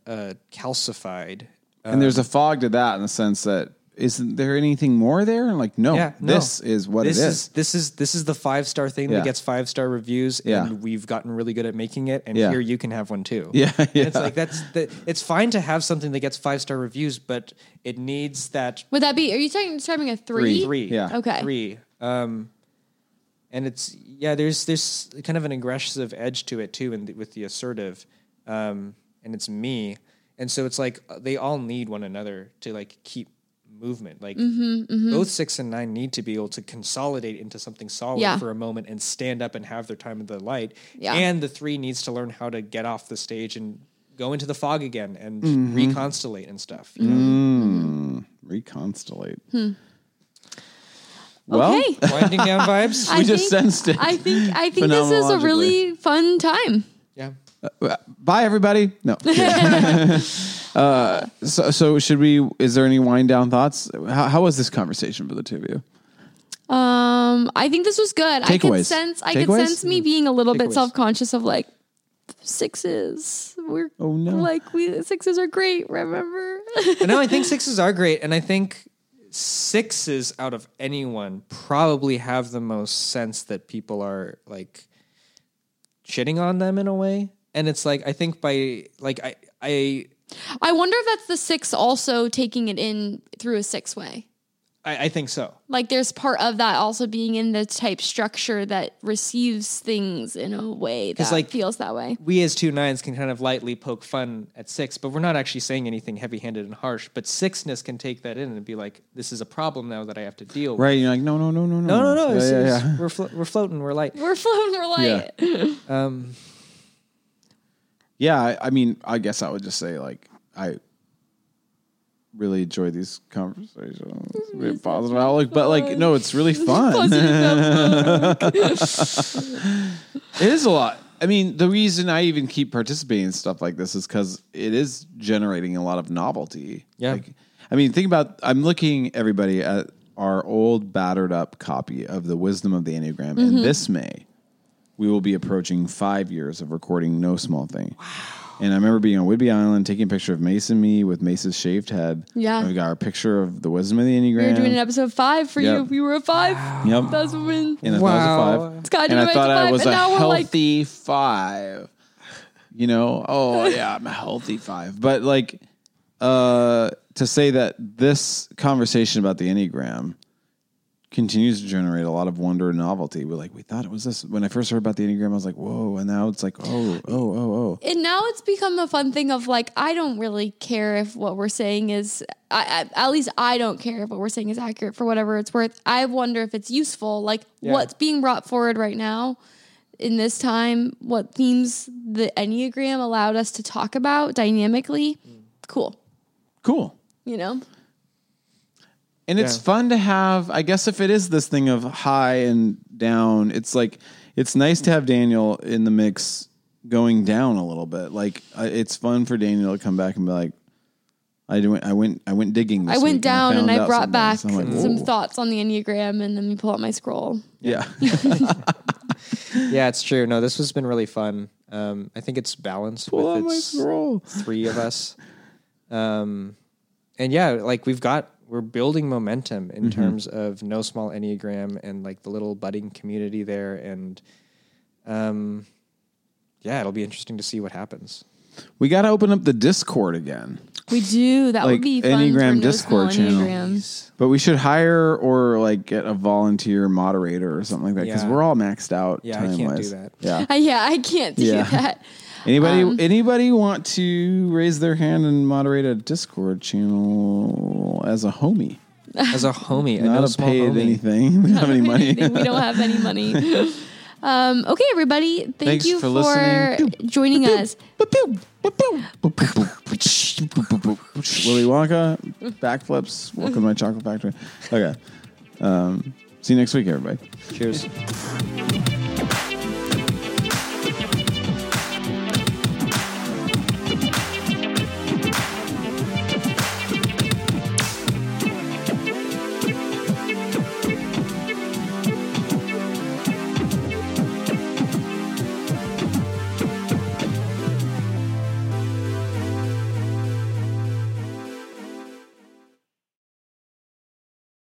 uh, calcified. and there's a fog to that in the sense that isn't there anything more there? And like, no, Yeah, no. this is what this it is. This is this is the five star thing Yeah. that gets five star reviews, Yeah. and we've gotten really good at making it. And Yeah. here you can have one too. Yeah, And yeah. it's like that's the, it's fine to have something that gets five star reviews, but it needs that would that be are you talking describing a three three. Yeah. Okay. three. Um, and it's yeah, there's there's kind of an aggressive edge to it too, and with the assertive, um, and it's me, and so it's like they all need one another to like keep movement. Like Mm-hmm, both six and nine need to be able to consolidate into something solid Yeah. for a moment and stand up and have their time in the light. Yeah. And the three needs to learn how to get off the stage and go into the fog again and Mm-hmm. reconstellate and stuff. You know? Reconstellate. Hmm. Well, okay <laughs> Winding down vibes. I we just think- sensed it. i think i think this is a really fun time yeah. Bye, everybody. No. <laughs> <laughs> uh, so, so should we? Is there any wind down thoughts? How, how was this conversation for the two of you? um i think this was good i could Takeaways. sense i could sense me being a little bit self-conscious of like sixes we're Oh, no. like we sixes are great remember no, I think <laughs> sixes are great, and I think sixes out of anyone probably have the most sense that people are like shitting on them in a way. And it's like I think by like I I I wonder if that's the six also taking it in through a six way. I, I think so. Like there's part of that also being in the type structure that receives things in a way that like- feels that way. We as two nines can kind of lightly poke fun at six, but we're not actually saying anything heavy handed and harsh. But sixness can take that in and be like, this is a problem now that I have to deal with. Right? You're like, no, no, no, no, no, No, no, no. Yeah, yeah, yeah. We're, flo- we're floating. We're light. We're floating, we're light. Yeah. <laughs> Um, Yeah, I, I mean, I guess I would just say like I really enjoy these conversations. It's a bit positive outlook, but like no, it's really fun. <laughs> <laughs> It is a lot. I mean, the reason I even keep participating in stuff like this is because it is generating a lot of novelty. Yeah. Like, I mean, think about. I'm looking everybody at our old battered up copy of the Wisdom of the Enneagram, Mm-hmm. and this May we will be approaching five years of recording No Small Thing. Wow. And I remember being on Whidbey Island, taking a picture of Mace and me with Mace's shaved head. Yeah. And we got our picture of the Wisdom of the Enneagram. We Enneagram. were doing an episode five for Yep. you. You were a five. Yep. That's when and I Wow. thought it was a five. It's kind and of I thought I was and a now we're like, healthy five. You know, oh <laughs> yeah, I'm a healthy five. But like, uh, to say that this conversation about the enneagram continues to generate a lot of wonder and novelty. We're like, we thought it was this. When I first heard about the enneagram, I was like, whoa, and now it's like, oh, oh, oh, oh. and now it's become a fun thing of like I don't really care if what we're saying is I, I, at least I don't care if what we're saying is accurate for whatever it's worth. I wonder if it's useful. Like Yeah. what's being brought forward right now in this time, what themes the Enneagram allowed us to talk about dynamically. Mm. Cool. Cool. You know? And it's Yeah. fun to have, I guess, if it is this thing of high and down, it's like, it's nice to have Daniel in the mix going down a little bit. Like, uh, it's fun for Daniel to come back and be like, I went, I went, I went digging. This I went week down and found I brought back So like, some thoughts on the Enneagram and then we pull out my scroll. Yeah. <laughs> yeah, it's true. No, this has been really fun. Um, I think it's balanced Pull out with my its scroll. three of us. Um, and yeah, like we've got we're building momentum in terms of no small enneagram and like the little budding community there, and um, yeah, it'll be interesting to see what happens. We got to open up the Discord again, We do. That Like would be fun Enneagram for no Discord channel. Enneagrams. but we should hire or like get a volunteer moderator or something like that because Yeah. we're all maxed out. Yeah, I can't do time-wise. that. <laughs> Yeah. Uh, yeah, I can't do Yeah. that. <laughs> Anybody Um, anybody want to raise their hand and moderate a Discord channel as a homie? As a homie, a Not no a small paid homie. <laughs> anything. We don't have any money. we don't have any money. Um, okay, everybody. Thank Thanks you for for, listening. joining us. Willy Wonka, backflips. Welcome to my chocolate factory. Okay. Um, see you next week, everybody. Cheers. <laughs>